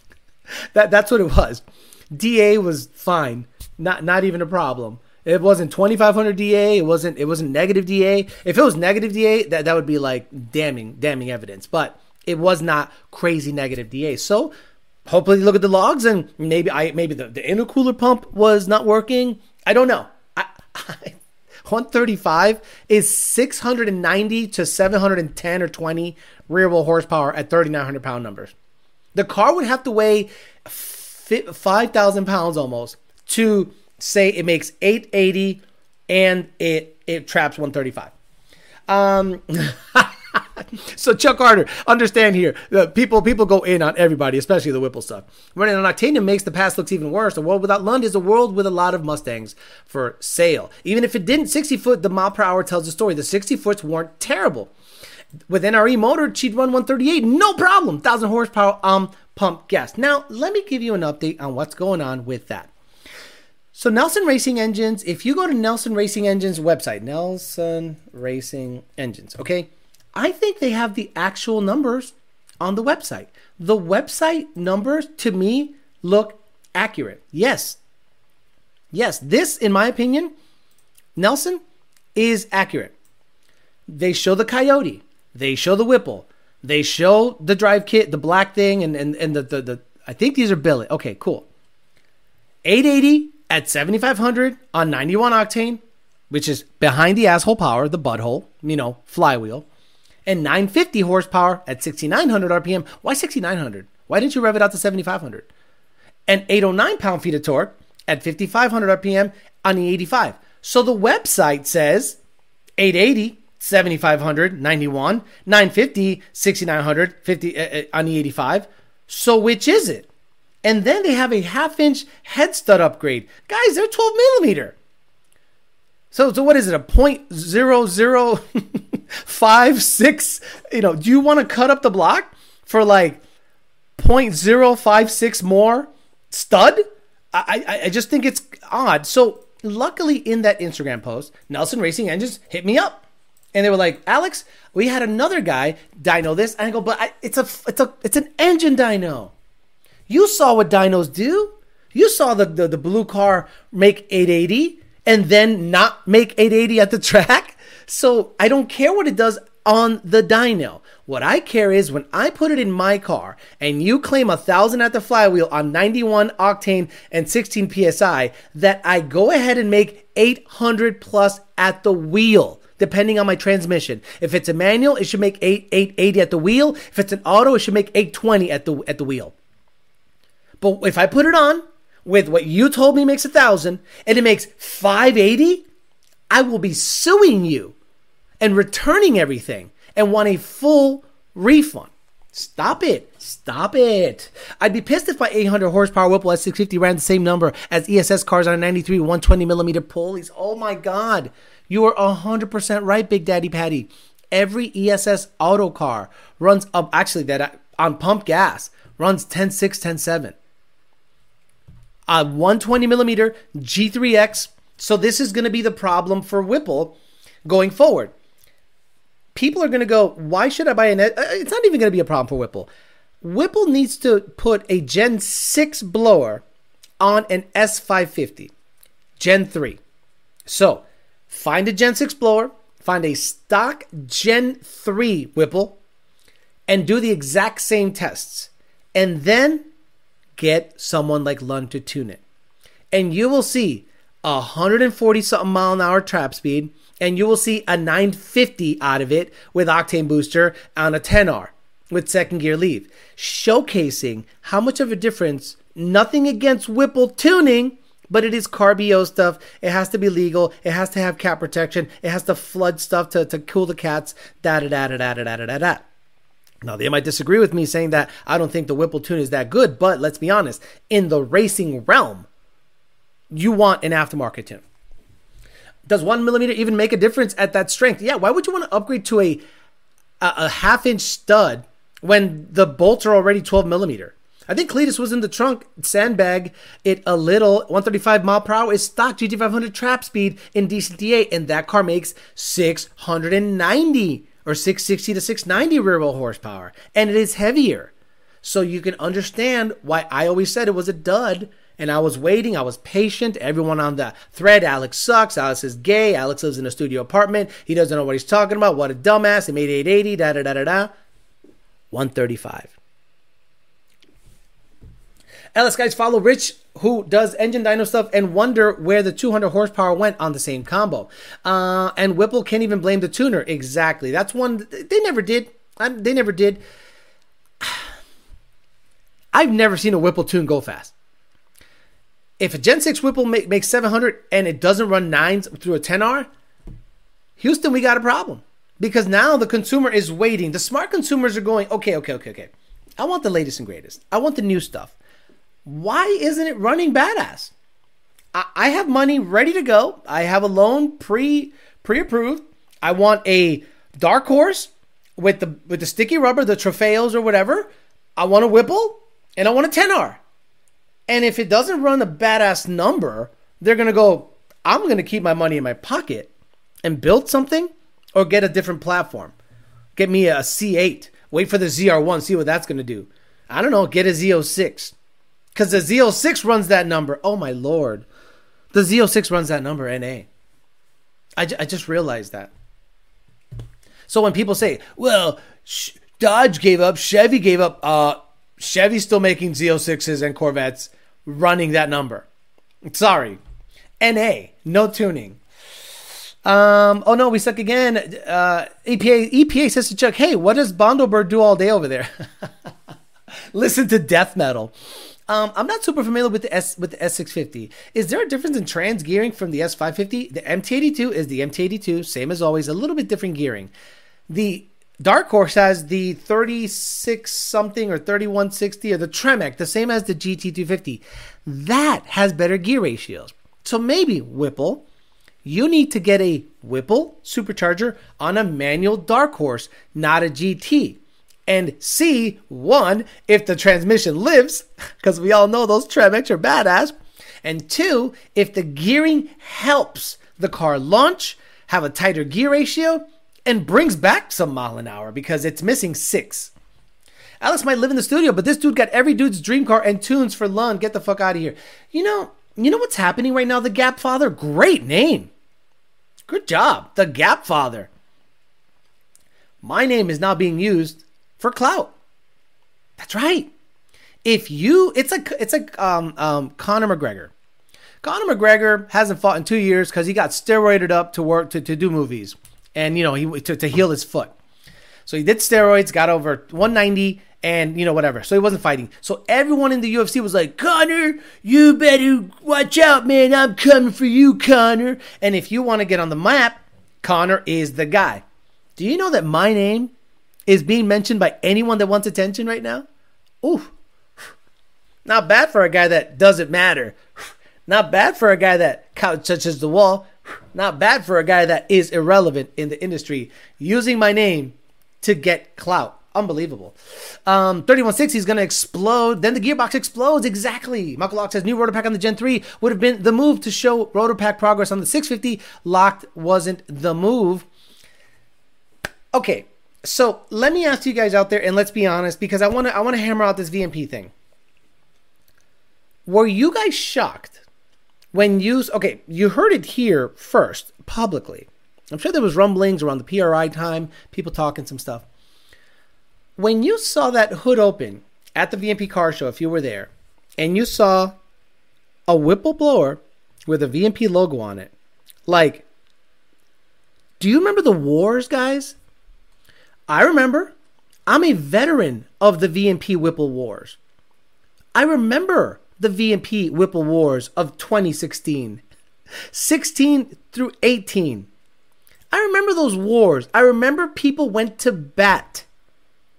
that, that's what it was. DA was fine, not not even a problem. It wasn't 2500 DA. It wasn't it wasn't negative DA. If it was negative DA, that that would be like damning damning evidence. But it was not crazy negative DA. So hopefully look at the logs and maybe I maybe the, the intercooler pump was not working. I don't know. I, I 135 is 690 to 710 or 20 rear wheel horsepower at 3,900 pound numbers. The car would have to weigh 5,000 pounds almost to say it makes 880 and it, it traps 135. Um, so Chuck Carter, understand here, uh, people people go in on everybody, especially the Whipple stuff. Running on Octanium makes the past looks even worse. A world without Lund is a world with a lot of Mustangs for sale. Even if it didn't, 60 foot, the mile per hour tells the story. The 60 foots weren't terrible. With NRE motor, she'd run 138, no problem. 1,000 horsepower um pump gas. Now, let me give you an update on what's going on with that. So, Nelson Racing Engines, if you go to Nelson Racing Engines website, Nelson Racing Engines, okay, I think they have the actual numbers on the website. The website numbers to me look accurate. Yes. Yes, this, in my opinion, Nelson is accurate. They show the Coyote, they show the Whipple, they show the drive kit, the black thing, and and, and the, the, the I think these are billet. Okay, cool. 880 at 7500 on 91 octane, which is behind the asshole power, the butthole, you know, flywheel, and 950 horsepower at 6900 RPM. Why 6900? Why didn't you rev it out to 7500? And 809 pound feet of torque at 5500 RPM on the 85. So the website says 880 7500 91 950 6900 50 uh, uh, on the 85 so which is it and then they have a half inch head stud upgrade. Guys they're 12 millimeter. So so what is it a point zero zero five six? You know do you want to cut up the block for like 0.056 more stud? I, I i just think it's odd. So luckily in that instagram post nelson racing engines hit me up. And they were like, Alex, we had another guy dyno this. And I go, but I, it's a it's a it's an engine dyno. You saw what dynos do. You saw the, the, the blue car make 880 and then not make 880 at the track. So I don't care what it does on the dyno. What I care is when I put it in my car and you claim a thousand at the flywheel on 91 octane and 16 psi, that I go ahead and make 800 plus at the wheel depending on my transmission. If it's a manual, it should make 8 880 at the wheel. If it's an auto, it should make 820 at the at the wheel. But if I put it on with what you told me makes a thousand and it makes 580, I will be suing you and returning everything and want a full refund. Stop it. Stop it. I'd be pissed if my 800 horsepower Whipple S650 ran the same number as ESS cars on a 93 120 millimeter pulleys. Oh my God. You are 100% right, Big Daddy Patty. Every ESS auto car runs up, actually, that uh, on pump gas runs 10.6, 10.7. A 120 millimeter G3X. So this is going to be the problem for Whipple going forward. people are going to go, why should I buy an? Uh, it's not even going to be a problem for Whipple. Whipple needs to put a Gen 6 blower on an S550, Gen 3. So find a Gen 6 blower, find a stock Gen 3 Whipple, and do the exact same tests. And then get someone like Lund to tune it. And you will see 140 something mile an hour trap speed, and you will see a 950 out of it with octane booster on a 10R with second gear leave, showcasing how much of a difference. Nothing against Whipple tuning, but it is CARB-EO stuff. It has to be legal. It has to have cat protection. It has to flood stuff to, to cool the cats. Da da da da da da da da da. Now, they might disagree with me saying that I don't think the Whipple tune is that good, but let's be honest. In the racing realm, you want an aftermarket tune. Does one millimeter even make a difference at that strength? Yeah, why would you want to upgrade to a, a, a half inch stud when the bolts are already 12 millimeter? I think Cletus was in the trunk, sandbag it a little. 135 mile per hour is stock GT500 trap speed in DCTA, and that car makes 690 or 660 to 690 rear wheel horsepower, and it is heavier. So you can understand why I always said it was a dud. And I was waiting. I was patient. Everyone on the thread, Alex sucks. Alex is gay. Alex lives in a studio apartment. He doesn't know what he's talking about. What a dumbass. He made 880. Da da da da da. 135. LS guys follow Rich, who does engine dyno stuff, and wonder where the 200 horsepower went on the same combo. Uh, and Whipple can't even blame the tuner. Exactly. That's one they never did. they never did. I've never seen a Whipple tune go fast. If a Gen 6 Whipple make, makes 700 and it doesn't run nines through a 10R, Houston, we got a problem. Because now the consumer is waiting. The smart consumers are going, okay, okay, okay, okay. I want the latest and greatest. I want the new stuff why isn't it running badass? I, I have money ready to go. I have a loan pre pre approved. I want a dark horse with the with the sticky rubber, the Trofeos or whatever. I want a Whipple and I want a 10R. And if it doesn't run a badass number, they're gonna go. I'm gonna keep my money in my pocket and build something, or get a different platform. Get me a C8. Wait for the ZR1. See what that's gonna do. I don't know. Get a Z06 because the Z06 runs that number. Oh my lord, the Z06 runs that number. Na. I, j- I just realized that. So when people say, "Well, Sh- Dodge gave up, Chevy gave up," uh, Chevy's still making Z06s and Corvettes running that number. Sorry, NA, no tuning. Um, oh no, we suck again. Uh, EPA EPA says to Chuck, "Hey, what does Bondelberg do all day over there?" Listen to death metal. Um, I'm not super familiar with the S with the S650. Is there a difference in trans gearing from the S550? The MT82 is the MT82, same as always, a little bit different gearing. The Dark Horse has the 36 something or 3160 or the Tremec, the same as the GT250. That has better gear ratios. So maybe Whipple, you need to get a Whipple supercharger on a manual Dark Horse, not a GT and see one if the transmission lives because we all know those Tremec are badass and two if the gearing helps the car launch have a tighter gear ratio and brings back some mile an hour because it's missing six. Alex might live in the studio but this dude got every dude's dream car and tunes for lund get the fuck out of here. You know you know what's happening right now? The gap father? Great name. Good job. The gap father. My name is now being used for clout. That's right. If you, it's a, it's a um, um, Conor McGregor. Conor McGregor hasn't fought in two years because he got steroided up to work to, to do movies, and you know he to, to heal his foot. So he did steroids, got over 190, and you know whatever. So he wasn't fighting. So everyone in the UFC was like, Conor, you better watch out, man. I'm coming for you, Conor. And if you want to get on the map, Conor is the guy. Do you know that my name is being mentioned by anyone that wants attention right now? Ooh. Not bad for a guy that doesn't matter. Not bad for a guy that touches the wall. Not bad for a guy that is irrelevant in the industry using my name to get clout. Unbelievable. Um, 3160 is going to explode. Then the gearbox explodes. Exactly. Michael Lock says new rotor pack on the Gen 3 would have been the move to show rotor pack progress on the 650. Locked wasn't the move. okay, so let me ask you guys out there, and let's be honest, because I want to I want to hammer out this VMP thing. Were you guys shocked when you okay? You heard it here first publicly. I'm sure there was rumblings around the PRI time, people talking some stuff. When you saw that hood open at the VMP car show, if you were there, and you saw a Whipple blower with a VMP logo on it, like, do you remember the wars, guys? I remember. I'm a veteran of the VMP Whipple Wars. I remember the VMP Whipple Wars of 2016, 16 through 18. I remember those wars. I remember people went to bat.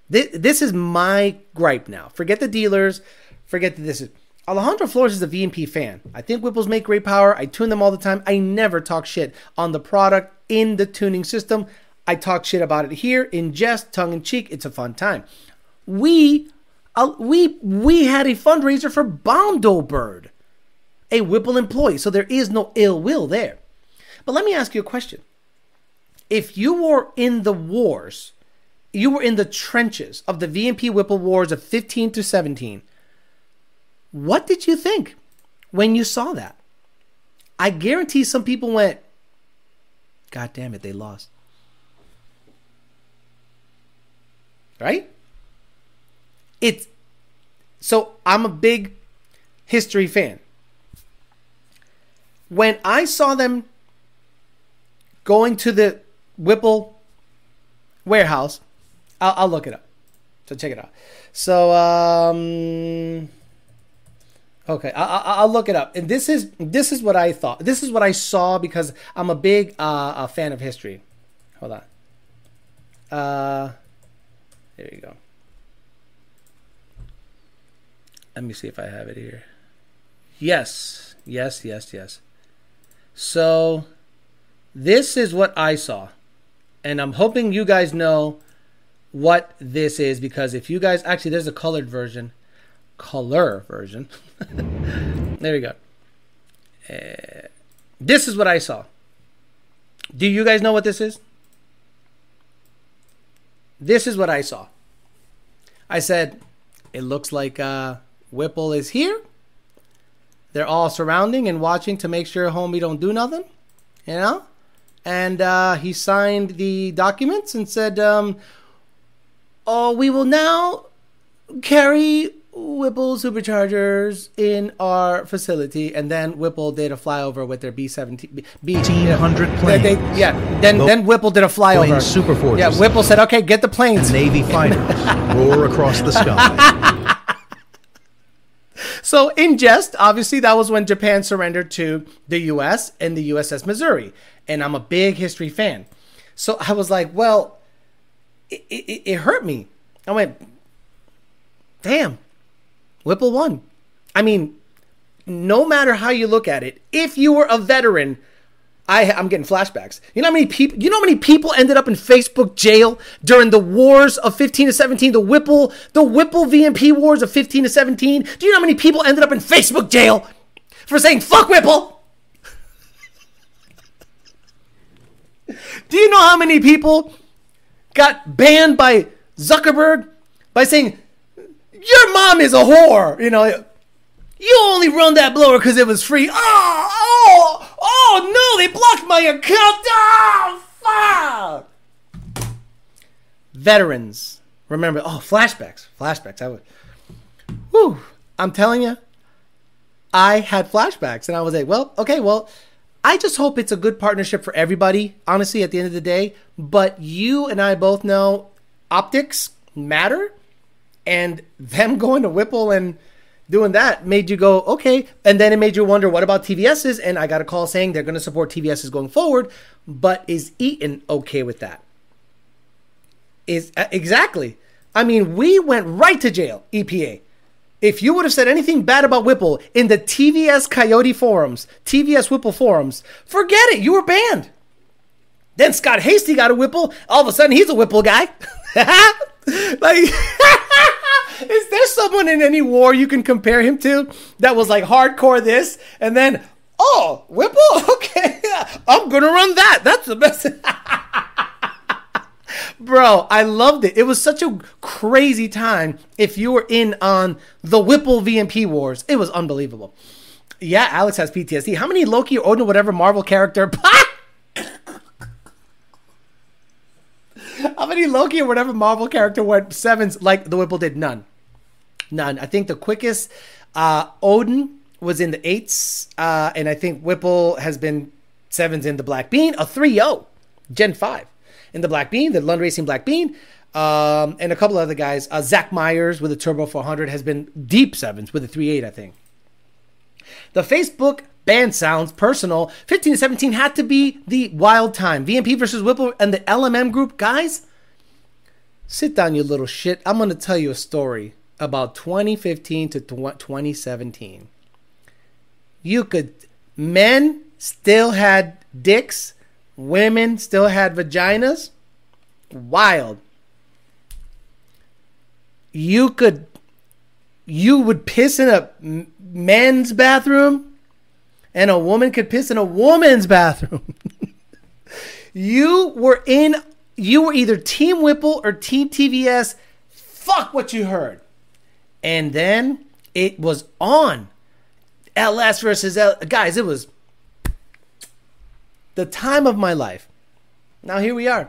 This, this is my gripe now. Forget the dealers. Forget that this is. Alejandro Flores is a VMP fan. I think Whipples make great power. I tune them all the time. I never talk shit on the product in the tuning system. I talk shit about it here in jest, tongue in cheek. It's a fun time. We uh, we we had a fundraiser for Bondo Bird, a Whipple employee. So there is no ill will there. But let me ask you a question. If you were in the wars, you were in the trenches of the VMP Whipple wars of 15 to 17, what did you think when you saw that? I guarantee some people went, God damn it, they lost. Right? It's so I'm a big history fan. When I saw them going to the Whipple warehouse, I'll, I'll look it up. So check it out. So um, okay, I, will look it up. And this is this is what I thought. This is what I saw because I'm a big uh, a fan of history. Hold on. Uh, there you go. Let me see if I have it here. Yes, yes, yes, yes. So, this is what I saw. And I'm hoping you guys know what this is because if you guys actually, there's a colored version, color version. there we go. Uh, this is what I saw. Do you guys know what this is? This is what I saw. I said, it looks like uh, Whipple is here. They're all surrounding and watching to make sure homie don't do nothing, you know. And uh, he signed the documents and said, um, "Oh, we will now carry Whipple superchargers in our facility, and then Whipple did a flyover with their B seventeen B hundred plane. They, yeah, then then Whipple did a flyover. Super Fortress. Yeah, Whipple said, "Okay, get the planes." Navy fighters roar across the sky. So, in jest, obviously, that was when Japan surrendered to the US and the USS Missouri. And I'm a big history fan. So I was like, well, it, it, it hurt me. I went, damn, Whipple won. I mean, no matter how you look at it, if you were a veteran I, I'm getting flashbacks. You know how many people? You know how many people ended up in Facebook jail during the wars of 15 to 17, the Whipple, the Whipple VMP wars of 15 to 17. Do you know how many people ended up in Facebook jail for saying "fuck Whipple"? Do you know how many people got banned by Zuckerberg by saying your mom is a whore? You know, you only run that blower because it was free. Oh, oh, oh no, they blocked my account. Oh, fuck. Veterans. Remember, oh, flashbacks. Flashbacks. I would, whew, I'm telling you, I had flashbacks and I was like, well, okay, well, I just hope it's a good partnership for everybody, honestly, at the end of the day. But you and I both know optics matter. And them going to Whipple and doing that made you go, okay. And then it made you wonder, what about TVS's? And I got a call saying they're going to support TVS's going forward. But is Eaton okay with that? Is uh, exactly. I mean, we went right to jail, EPA. If you would have said anything bad about Whipple in the TVS Coyote forums, TVS Whipple forums, forget it. You were banned. Then Scott Hasty got a Whipple. All of a sudden, he's a Whipple guy. like, is there someone in any war you can compare him to that was like hardcore this and then, oh, Whipple? Okay, I'm gonna run that. That's the best. Bro, I loved it. It was such a crazy time if you were in on the Whipple VMP wars. It was unbelievable. Yeah, Alex has PTSD. How many Loki or Odin, whatever Marvel character? How many Loki or whatever Marvel character went sevens like the Whipple did? None. None. I think the quickest uh, Odin was in the eights, uh, and I think Whipple has been sevens in the Black Bean, a 3 0, Gen 5 in the Black Bean, the Lund Racing Black Bean, um, and a couple other guys. Uh, Zach Myers with a Turbo 400 has been deep sevens with a 3.8, I think. The Facebook band sounds personal. 15 to 17 had to be the wild time. VMP versus Whipple and the LMM group. Guys, sit down, you little shit. I'm going to tell you a story about 2015 to 2017. You could, men still had dicks Women still had vaginas. Wild. You could, you would piss in a men's bathroom, and a woman could piss in a woman's bathroom. you were in, you were either Team Whipple or Team TVS. Fuck what you heard. And then it was on. LS versus L. Guys, it was the time of my life. Now here we are.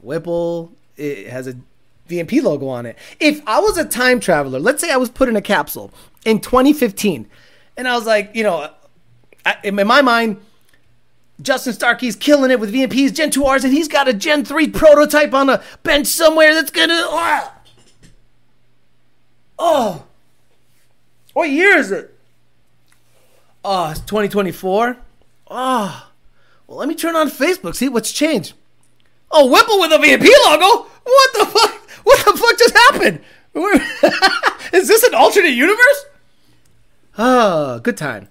Whipple it has a VMP logo on it. If I was a time traveler, let's say I was put in a capsule in 2015, and I was like, you know, in my mind, Justin Starkey's killing it with VMPs, Gen 2Rs, and he's got a Gen 3 prototype on a bench somewhere that's gonna. Oh, oh. what year is it? Oh, it's 2024. Oh. Ah. Well, let me turn on Facebook, see what's changed. Oh, Whipple with a VMP logo? What the fuck? What the fuck just happened? Is this an alternate universe? Ah, oh, good time.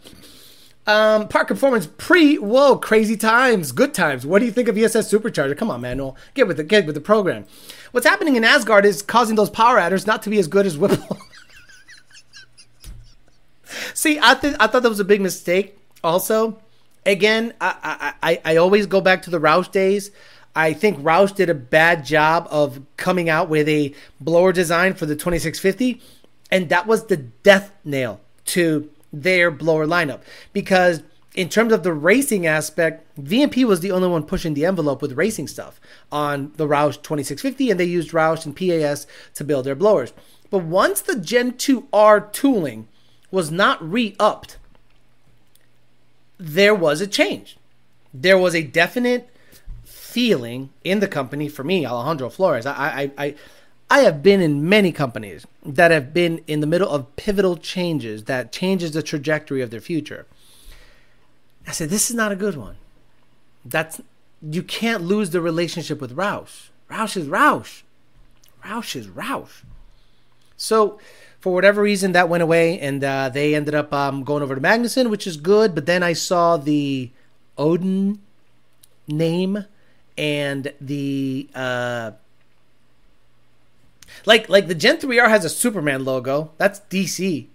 Um, park performance pre whoa crazy times, good times. What do you think of ESS Supercharger? Come on, Manuel, get with the get with the program. What's happening in Asgard is causing those power adders not to be as good as Whipple. See, I think I thought that was a big mistake. Also, again, I, I, I always go back to the Roush days. I think Roush did a bad job of coming out with a blower design for the 2650, and that was the death nail to their blower lineup because in terms of the racing aspect, VMP was the only one pushing the envelope with racing stuff on the Roush 2650, and they used Roush and PAS to build their blowers. But once the Gen 2R tooling was not re upped, there was a change. There was a definite feeling in the company for me, Alejandro Flores. I, I, I, I have been in many companies that have been in the middle of pivotal changes that changes the trajectory of their future. I said, this is not a good one. That's you can't lose the relationship with Roush. Roush is Roush. Roush is Roush. So for whatever reason, that went away, and uh, they ended up um, going over to Magnuson, which is good. But then I saw the Odin name and the uh, like like the Gen 3R has a Superman logo. That's DC.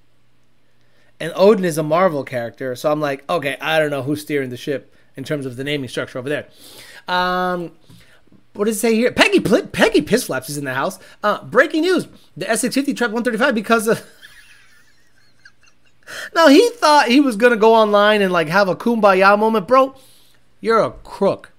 And Odin is a Marvel character. So I'm like, okay, I don't know who's steering the ship in terms of the naming structure over there. Um, what does it say here? Peggy Peggy Piss Flaps is in the house. Uh, breaking news: the S650 trapped 135 because of. now he thought he was gonna go online and like have a kumbaya moment, bro. You're a crook.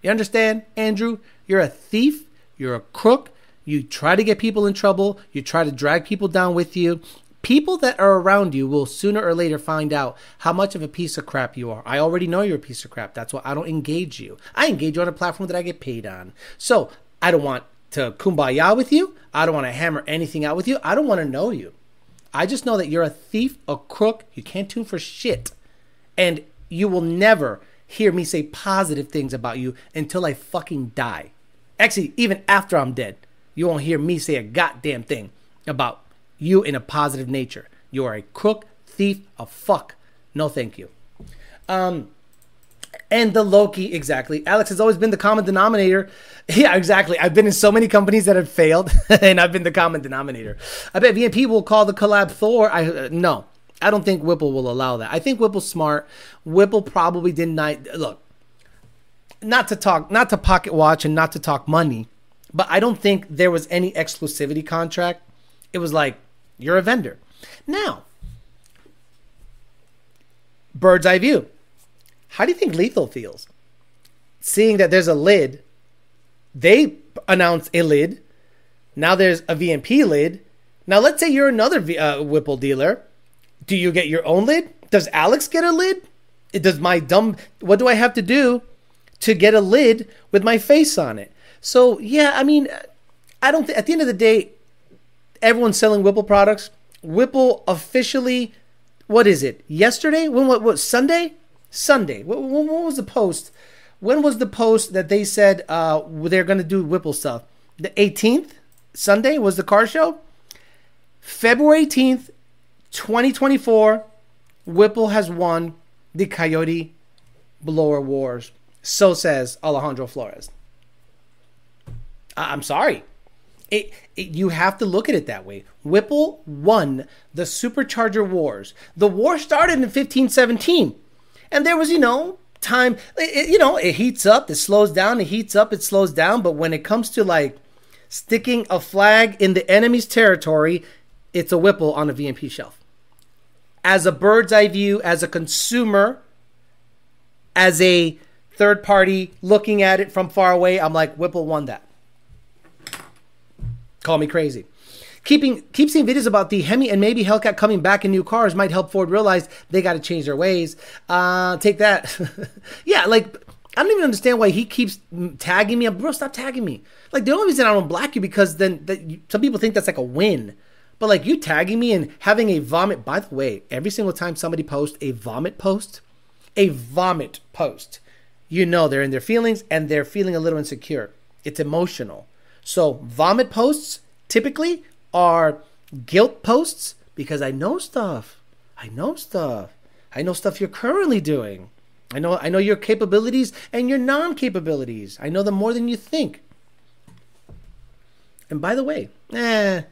You understand, Andrew? You're a thief. You're a crook. You try to get people in trouble. You try to drag people down with you people that are around you will sooner or later find out how much of a piece of crap you are. I already know you're a piece of crap. That's why I don't engage you. I engage you on a platform that I get paid on. So I don't want to kumbaya with you. I don't want to hammer anything out with you. I don't want to know you. I just know that you're a thief, a crook. You can't tune for shit. And you will never hear me say positive things about you until I fucking die. Actually, even after I'm dead, you won't hear me say a goddamn thing about you in a positive nature. You are a crook, thief, a fuck. No, thank you. Um, and the Loki, exactly. Alex has always been the common denominator. Yeah, exactly. I've been in so many companies that have failed, and I've been the common denominator. I bet VMP will call the collab Thor. I uh, no, I don't think Whipple will allow that. I think Whipple's smart. Whipple probably didn't. Look, not to talk, not to pocket watch, and not to talk money, but I don't think there was any exclusivity contract. It was like, you're a vendor. Now, bird's eye view. How do you think Lethal feels? Seeing that there's a lid, they announced a lid. Now there's a VMP lid. Now let's say you're another v- uh, Whipple dealer. Do you get your own lid? Does Alex get a lid? It does my dumb. What do I have to do to get a lid with my face on it? So yeah, I mean, I don't. Th- at the end of the day, everyone's selling Whipple products. Whipple officially, what is it? Yesterday? When? What? What? Sunday? Sunday. What was the post? When was the post that they said uh, they're going to do Whipple stuff? The 18th. Sunday was the car show. February 18th, 2024. Whipple has won the Coyote Blower Wars. So says Alejandro Flores. I'm sorry. It, it, you have to look at it that way. Whipple won the Supercharger Wars. The war started in 1517. And there was, you know, time, it, you know, it heats up, it slows down, it heats up, it slows down. But when it comes to like sticking a flag in the enemy's territory, it's a Whipple on a VMP shelf. As a bird's eye view, as a consumer, as a third party looking at it from far away, I'm like, Whipple won that. Call me crazy. Keeping keep seeing videos about the Hemi and maybe Hellcat coming back in new cars might help Ford realize they got to change their ways. Uh, take that. yeah, like I don't even understand why he keeps tagging me. Bro, stop tagging me. Like the only reason I don't block you because then that you, some people think that's like a win. But like you tagging me and having a vomit. By the way, every single time somebody posts a vomit post, a vomit post, you know they're in their feelings and they're feeling a little insecure. It's emotional. So vomit posts typically are guilt posts because I know stuff. I know stuff. I know stuff you're currently doing. I know I know your capabilities and your non-capabilities. I know them more than you think. And by the way, eh,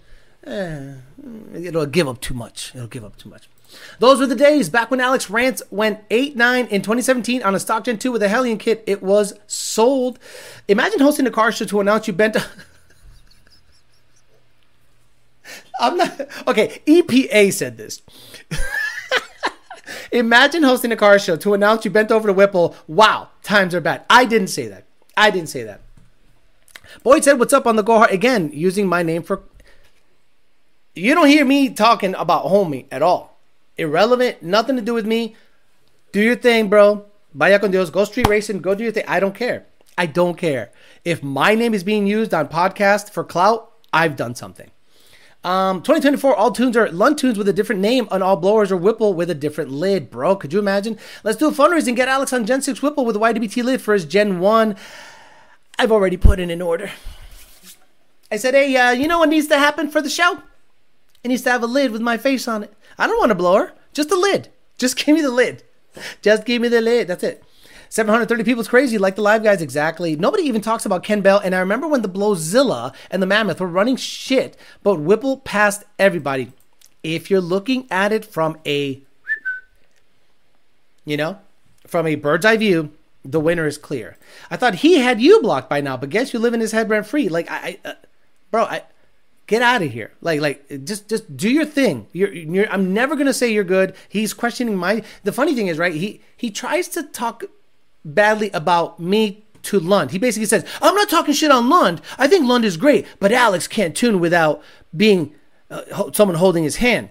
eh, it'll give up too much. It'll give up too much. Those were the days back when Alex Rants went 8 9 in 2017 on a Stock Gen 2 with a Hellion kit. It was sold. Imagine hosting a car show to announce you bent. I'm not. Okay, EPA said this. Imagine hosting a car show to announce you bent over to Whipple. Wow, times are bad. I didn't say that. I didn't say that. Boyd said, What's up on the Go Hard? Again, using my name for. You don't hear me talking about homie at all. Irrelevant, nothing to do with me. Do your thing, bro. Vaya con Dios. Go street racing. Go do your thing. I don't care. I don't care. If my name is being used on podcast for clout, I've done something. Um, 2024, all tunes are Lund tunes with a different name, on all blowers are Whipple with a different lid, bro. Could you imagine? Let's do a fundraising. Get Alex on Gen 6 Whipple with a YWT lid for his Gen 1. I've already put in an order. I said, hey, uh, you know what needs to happen for the show? It needs to have a lid with my face on it. I don't want a blower, just the lid. Just give me the lid. Just give me the lid. That's it. 730 people is crazy, like the live guys, exactly. Nobody even talks about Kenne Bell. And I remember when the Blowzilla and the Mammoth were running shit, but Whipple passed everybody. If you're looking at it from a, you know, from a bird's eye view, the winner is clear. I thought he had you blocked by now, but guess you live in his head rent free. Like I, I uh, bro, I get out of here. Like like just just do your thing. You're, you're I'm never gonna say you're good. He's questioning my. The funny thing is, right? He he tries to talk badly about me to Lund. He basically says, I'm not talking shit on Lund. I think Lund is great, but Alex can't tune without being uh, someone holding his hand.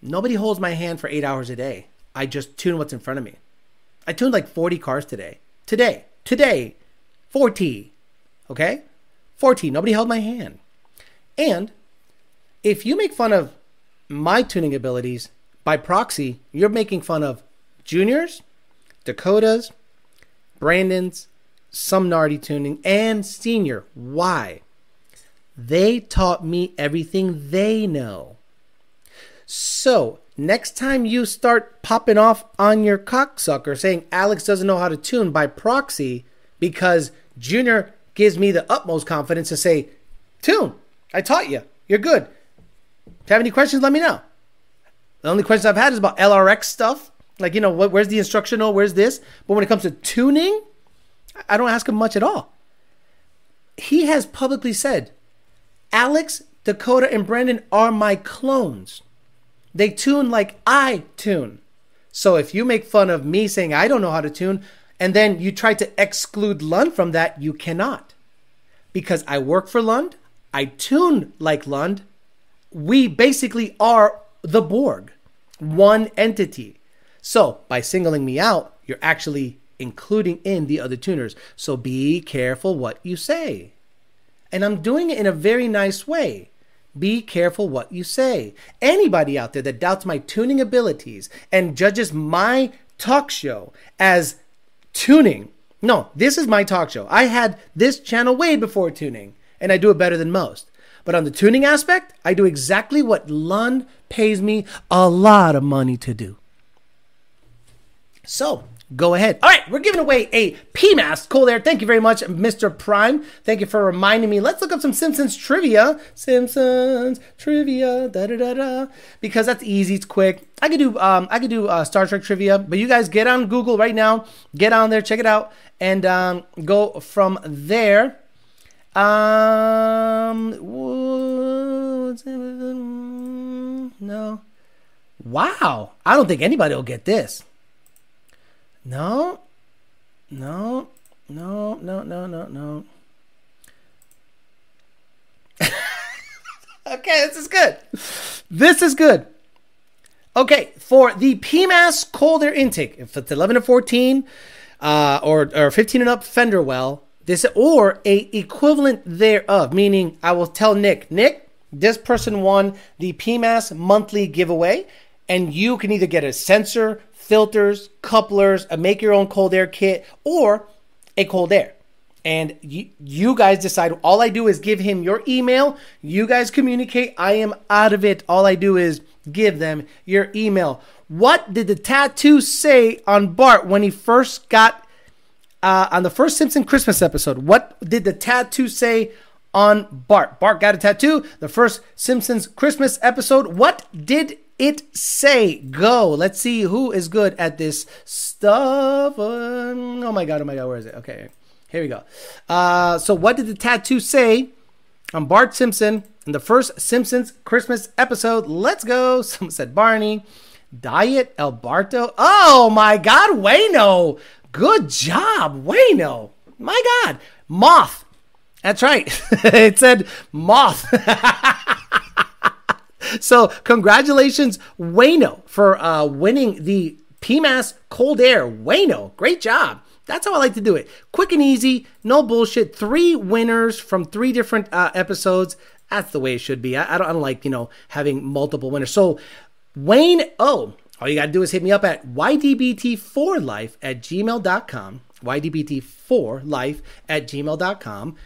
Nobody holds my hand for eight hours a day. I just tune what's in front of me. I tuned like 40 cars today. Today. Today. 40. Okay? 40. Nobody held my hand. And if you make fun of my tuning abilities by proxy, you're making fun of juniors, Dakotas, Brandon's, some Nardi tuning, and senior. Why? They taught me everything they know. So, next time you start popping off on your cocksucker saying Alex doesn't know how to tune by proxy because Junior gives me the utmost confidence to say, Tune, I taught you. You're good. If you have any questions, let me know. The only questions I've had is about LRX stuff. Like, you know, what, where's the instructional? Where's this? But when it comes to tuning, I don't ask him much at all. he has publicly said, Alex, Dakota, and Brandon are my clones. They tune like I tune. So if you make fun of me saying I don't know how to tune, and then you try to exclude Lund from that, you cannot. Because I work for Lund, I tune like Lund. We basically are the Borg, one entity. So by singling me out, you're actually including in the other tuners. So be careful what you say. And I'm doing it in a very nice way. Be careful what you say. Anybody out there that doubts my tuning abilities and judges my talk show as tuning, no, this is my talk show. I had this channel way before tuning, and I do it better than most. But on the tuning aspect, I do exactly what Lund pays me a lot of money to do. So go ahead. All right, we're giving away a PMAS. Cool there. Thank you very much, Mr. Prime. Thank you for reminding me. Let's look up some Simpsons trivia. Simpsons trivia. Da da da da. Because that's easy. It's quick. I could do um I could do uh, Star Trek trivia, but you guys get on Google right now. Get on there, check it out, and um, go from there. Um. No. Wow. I don't think anybody will get this. No, no, no, no, no, no, no. okay, this is good. This is good. Okay, for the PMAS cold air intake, if it's 11 to 14 uh, or, or 15 and up fender well, this or a equivalent thereof, meaning I will tell Nick, Nick, this person won the PMAS monthly giveaway, and you can either get a sensor, filters, couplers, a make your own cold air kit, or a cold air. And you, you guys decide. All I do is give him your email. You guys communicate. I am out of it. All I do is give them your email. What did the tattoo say on Bart when he first got uh, on the first Simpson Christmas episode? What did the tattoo say on Bart? Bart got a tattoo. The first Simpsons Christmas episode. What did it say? Go. Let's see who is good at this stuff. Um, oh my god. Oh my god. Where is it? Okay. Here we go. Uh, so what did the tattoo say on Bart Simpson in the first Simpsons Christmas episode? Let's go. Someone said Barney. Diet Alberto. Oh my God, Wayno. Good job, Wayno. My God. Moth. That's right. it said moth. so congratulations, Wayno, for uh, winning the PMAS Cold Air. Wayno, great job. That's how I like to do it. Quick and easy, no bullshit. Three winners from three different uh, episodes. That's the way it should be. I, I, don't, I don't like, you know, having multiple winners. So, Wayne O, all you got to do is hit me up at ydbt4life at gmail.com. ydbt4life at gmail.com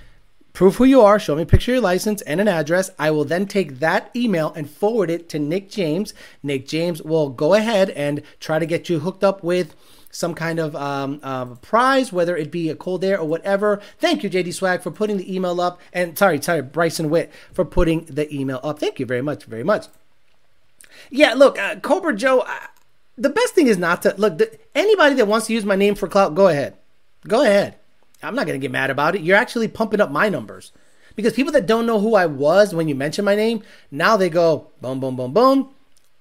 prove who you are, show me a picture of your license and an address. I will then take that email and forward it to Nick James. Nick James will go ahead and try to get you hooked up with some kind of um, uh, prize, whether it be a cold air or whatever. Thank you, JD Swag, for putting the email up. And sorry, sorry, Bryson Witt for putting the email up. Thank you very much, very much. Yeah, look, uh, Cobra Joe, uh, the best thing is not to look. The, anybody that wants to use my name for clout, go ahead. Go ahead. I'm not going to get mad about it. You're actually pumping up my numbers. Because people that don't know who I was when you mention my name, now they go, boom, boom, boom, boom.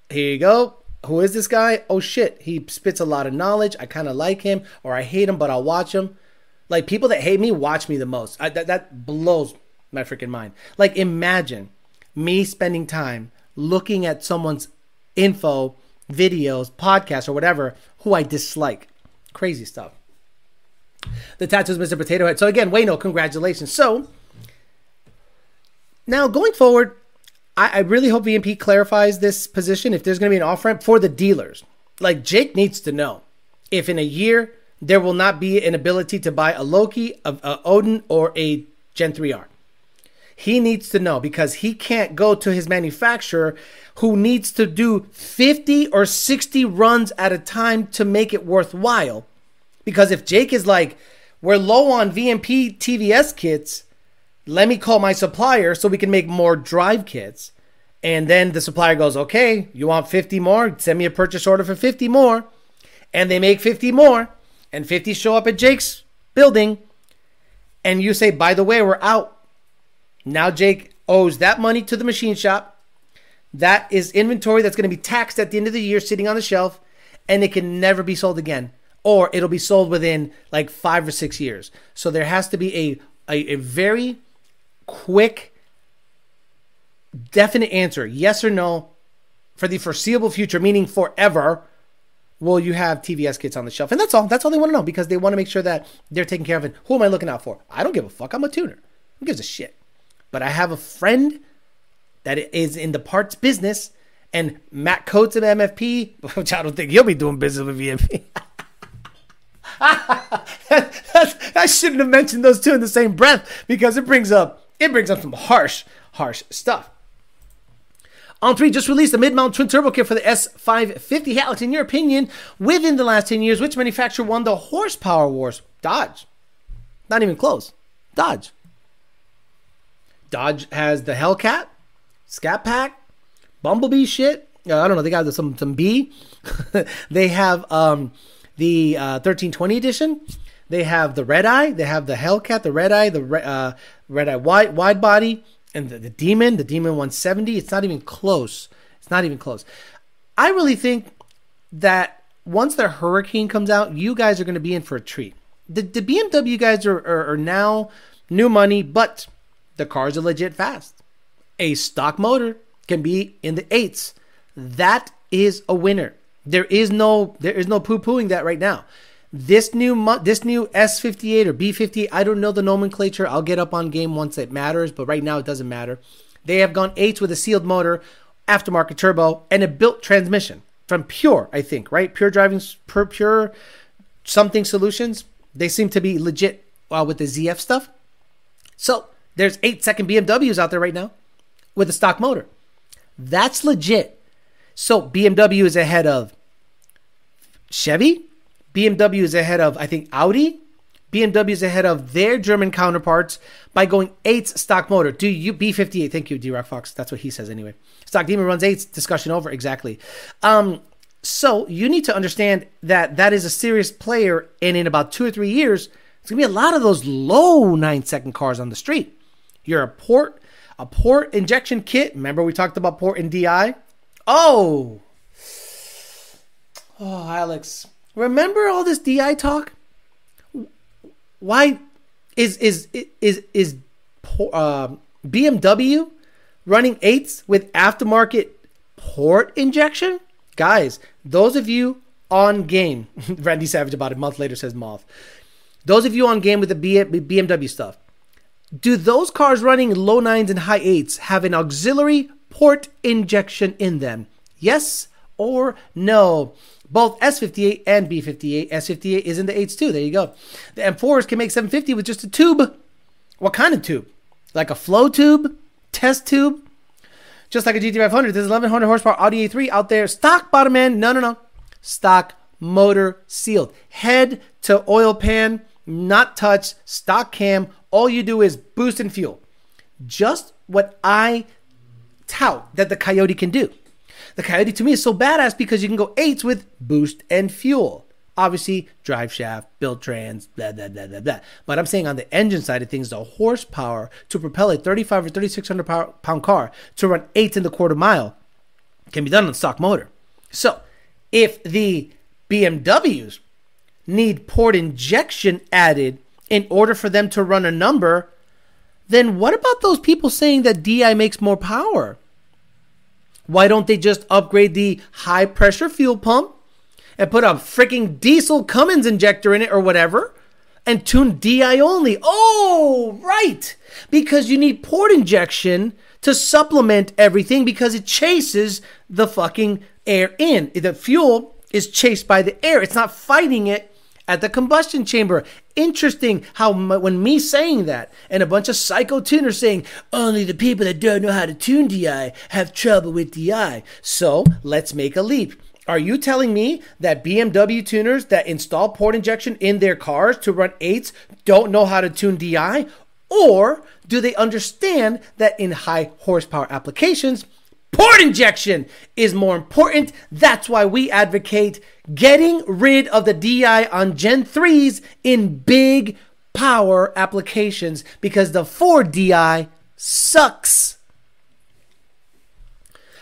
Here you go. Who is this guy? Oh shit, he spits a lot of knowledge. I kind of like him, or I hate him, but I'll watch him. Like people that hate me watch me the most. I, that, that blows my freaking mind. Like imagine me spending time looking at someone's info, videos, podcasts, or whatever who I dislike. Crazy stuff. The tattoos, Mr. Potato Head. So again, Wayno, congratulations. So now going forward, I, I really hope VMP clarifies this position if there's going to be an off ramp for the dealers. Like Jake needs to know if in a year there will not be an ability to buy a Loki, a, a Odin, or a Gen 3R. He needs to know because he can't go to his manufacturer who needs to do 50 or 60 runs at a time to make it worthwhile because if Jake is like, we're low on VMP TVS kits, let me call my supplier so we can make more drive kits. And then the supplier goes, okay, you want 50 more? Send me a purchase order for 50 more. And they make 50 more, and 50 show up at Jake's building. and you say, by the way, we're out. Now Jake owes that money to the machine shop. That is inventory that's going to be taxed at the end of the year, sitting on the shelf, and it can never be sold again. Or it'll be sold within like five or six years. So there has to be a, a, a very quick, definite answer yes or no for the foreseeable future, meaning forever. Will you have TVS kits on the shelf? And that's all. That's all they want to know because they want to make sure that they're taking care of it. Who am I looking out for? I don't give a fuck. I'm a tuner. Who gives a shit? But I have a friend that is in the parts business, and Matt Coates of MFP, which I don't think he'll be doing business with VMP. I shouldn't have mentioned those two in the same breath because it brings up it brings up some harsh, harsh stuff. On three, just released a mid-mount twin turbo kit for the S550. Alex, in your opinion, within the last 10 years, which manufacturer won the horsepower wars? Dodge. Not even close. Dodge. Dodge has the Hellcat, Scat Pack, Bumblebee shit. Uh, I don't know. They got some some B. they have um, the uh, 1320 edition. They have the Red Eye. They have the Hellcat, the Red Eye, the uh, Red Eye wide wide body, and the, the Demon, the Demon 170. It's not even close. It's not even close. I really think that once the Hurricane comes out, you guys are going to be in for a treat. The, the BMW guys are, are, are now new money, but the cars are legit fast. A stock motor can be in the eights. That is a winner. There is no there is no poo pooing that right now. This new this new S58 or B50, I don't know the nomenclature. I'll get up on game once it matters, but right now it doesn't matter. They have gone eights with a sealed motor, aftermarket turbo, and a built transmission from Pure, I think, right? Pure driving, pure, pure something solutions. They seem to be legit uh, with the ZF stuff. So there's eight second BMWs out there right now with a stock motor. That's legit. So BMW is ahead of Chevy. BMW is ahead of, I think, Audi. BMW is ahead of their German counterparts by going eight stock motor. Do you B58? Thank you, D Rock Fox. That's what he says anyway. Stock Demon runs eight. Discussion over. Exactly. Um, so you need to understand that that is a serious player, and in about two or three years, it's gonna be a lot of those low nine second cars on the street. You're a port, a port injection kit. Remember we talked about port and DI. Oh, oh, Alex, remember all this DI talk? Why is is is is uh, BMW running eights with aftermarket port injection? Guys, those of you on game, Randy Savage about a month later says Moth. Those of you on game with the BMW stuff, do those cars running low nines and high eights have an auxiliary port injection in them? Yes or no? Both S58 and B58. S58 is in the eights too. There you go. The M4s can make 750 with just a tube. What kind of tube? Like a flow tube? Test tube? Just like a GT500, there's 1100 horsepower Audi A3 out there. Stock bottom end. No, no, no. Stock motor sealed. Head to oil pan, not touch, stock cam, all you do is boost and fuel. Just what I tout that the Coyote can do. The Coyote to me is so badass because you can go eights with boost and fuel. Obviously, drive shaft, build trans, blah, blah, blah, blah, blah. But I'm saying on the engine side of things, the horsepower to propel a 35 or 3600 pound car to run eights in the quarter mile can be done on stock motor. So if the BMWs need port injection added in order for them to run a number, then what about those people saying that DI makes more power? Why don't they just upgrade the high pressure fuel pump and put a freaking diesel Cummins injector in it or whatever and tune DI only? Oh, right. Because you need port injection to supplement everything because it chases the fucking air in. The fuel is chased by the air, it's not fighting it at the combustion chamber. Interesting how when me saying that and a bunch of psycho tuners saying only the people that don't know how to tune DI have trouble with DI. So let's make a leap. Are you telling me that BMW tuners that install port injection in their cars to run eights don't know how to tune DI? Or do they understand that in high horsepower applications, port injection is more important? That's why we advocate getting rid of the DI on Gen 3s in big power applications because the 4DI sucks.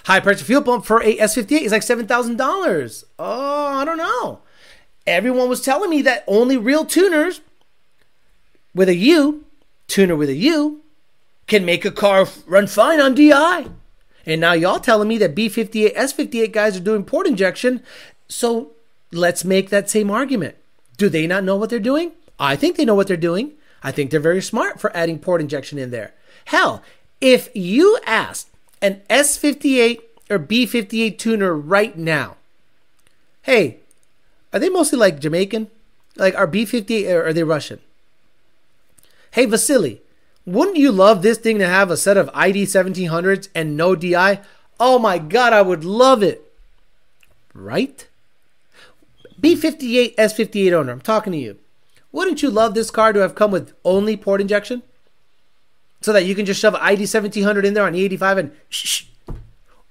High pressure fuel pump for a S58 is like $7,000. Oh, I don't know. Everyone was telling me that only real tuners with a U, tuner with a U, can make a car run fine on DI. And now y'all telling me that B58, S58 guys are doing port injection. So let's make that same argument. Do they not know what they're doing? I think they know what they're doing. I think they're very smart for adding port injection in there. Hell, if you asked an S58 or B58 tuner right now, hey, are they mostly like Jamaican? Like, are B58 or are they Russian? Hey, Vasily, wouldn't you love this thing to have a set of ID 1700s and no DI? Oh my God, I would love it. Right? B58 S58 owner, I'm talking to you. Wouldn't you love this car to have come with only port injection? So that you can just shove ID 1700 in there on E85 and shh, shh,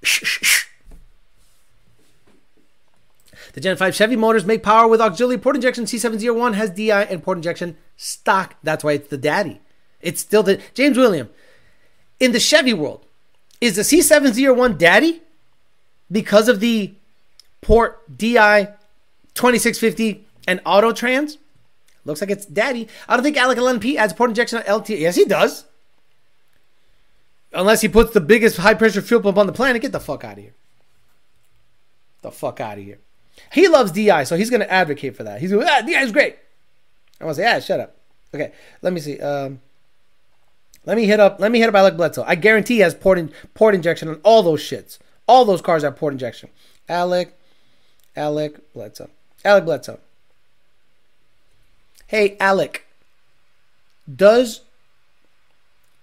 shh, shh. The Gen 5 Chevy motors make power with auxiliary port injection. C701 has DI and port injection stock. That's why it's the daddy. It's still the James William. In the Chevy world, is the C701 daddy because of the port DI 2650 and auto trans? Looks like it's daddy. I don't think Alec LNP adds port injection on LT. Yes, he does. Unless he puts the biggest high pressure fuel pump on the planet. Get the fuck out of here. The fuck out of here. He loves DI, so he's going to advocate for that. He's going, ah, DI is great. I want to say, ah, shut up. Okay, let me see. Um, let me hit up. Let me hit up Alec Bledsoe. I guarantee he has port in, port injection on all those shits. All those cars have port injection. Alec, Alec Bledsoe, Alec Bledsoe. Hey, Alec, does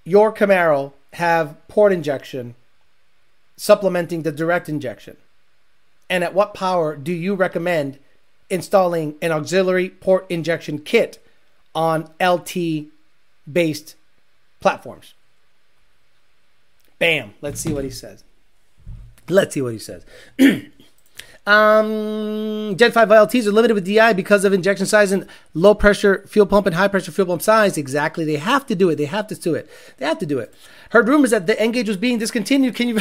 your Camaro have port injection supplementing the direct injection? And at what power do you recommend installing an auxiliary port injection kit on LT based platforms? Bam. Let's see what he says. Let's see what he says. um, Gen 5 LTs are limited with DI because of injection size and low pressure fuel pump and high pressure fuel pump size. Exactly. They have to do it. They have to do it. They have to do it. Heard rumors that the N-Gage was being discontinued. Can you.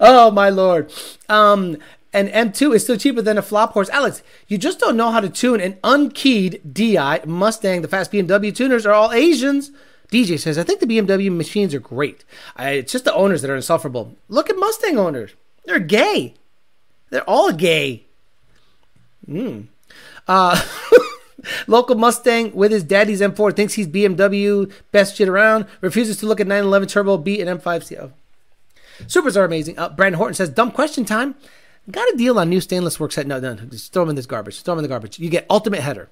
oh, my lord. Um, and M2 is still cheaper than a flop horse. Alex, you just don't know how to tune an unkeyed DI Mustang. The fast BMW tuners are all Asians. DJ says, I think the BMW machines are great. I, it's just the owners that are insufferable. Look at Mustang owners. They're gay. They're all gay. Mm. Uh, local Mustang with his daddy's M4 thinks he's BMW, best shit around, refuses to look at 911 Turbo B and M5 CO. Supers are amazing. Uh, Brandon Horton says, dumb question time. Got a deal on new stainless work set. No, no, just throw them in this garbage. Throw them in the garbage. You get ultimate header.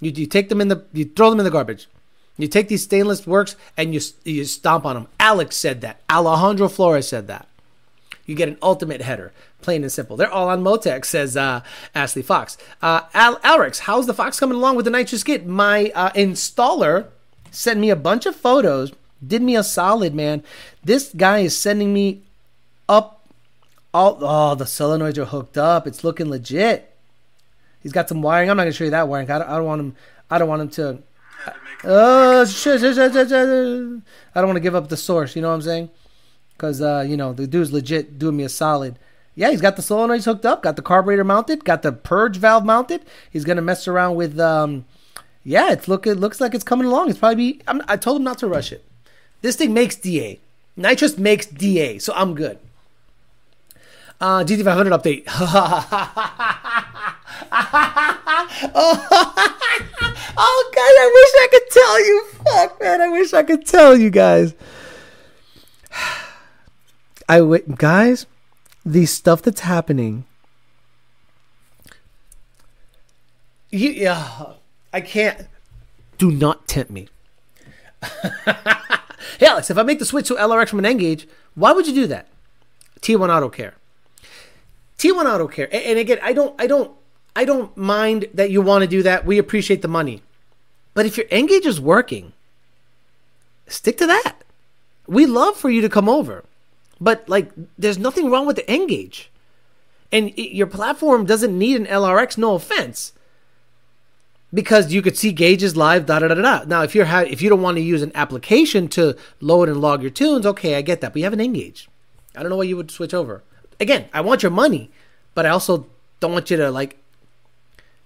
You, you take them in the, you throw them in the garbage. You take these stainless works and you you stomp on them. Alex said that. Alejandro Flores said that. You get an ultimate header, plain and simple. They're all on Motec, says uh, Ashley Fox. Uh, Al- Alrix, how's the Fox coming along with the nitrous kit? My uh, installer sent me a bunch of photos, did me a solid, man. This guy is sending me up all. Oh, the solenoids are hooked up. It's looking legit. He's got some wiring. I'm not gonna show you that wiring. I don't, I don't want him. I don't want him to shit. I don't want to give up the source. You know what I'm saying? Because uh, you know the dude's legit doing me a solid. Yeah, he's got the solenoids hooked up, got the carburetor mounted, got the purge valve mounted. He's gonna mess around with. Um, yeah, it's look. It looks like it's coming along. It's probably. Be, I told him not to rush it. This thing makes DA. Nitrous makes DA, so I'm good. Uh, GT500 update. oh, God, I wish I could tell you. Fuck, man, I wish I could tell you guys. I w- guys, the stuff that's happening. You, yeah, I can't. Do not tempt me. hey, Alex, if I make the switch to LRX from an N-Gage, why would you do that? T1 Auto Care. T1 Auto Care. And, again, I don't, I don't I don't mind that you want to do that. We appreciate the money. But if your N-Gage is working, stick to that. We love for you to come over. But like there's nothing wrong with the N-Gage. And it, your platform doesn't need an LRX, no offense. because you could see gauges live. Da da da da. Now, if you're ha- if you don't want to use an application to load and log your tunes, okay, I get that. But you have an N-Gage. I don't know why you would switch over. Again, I want your money, but I also don't want you to like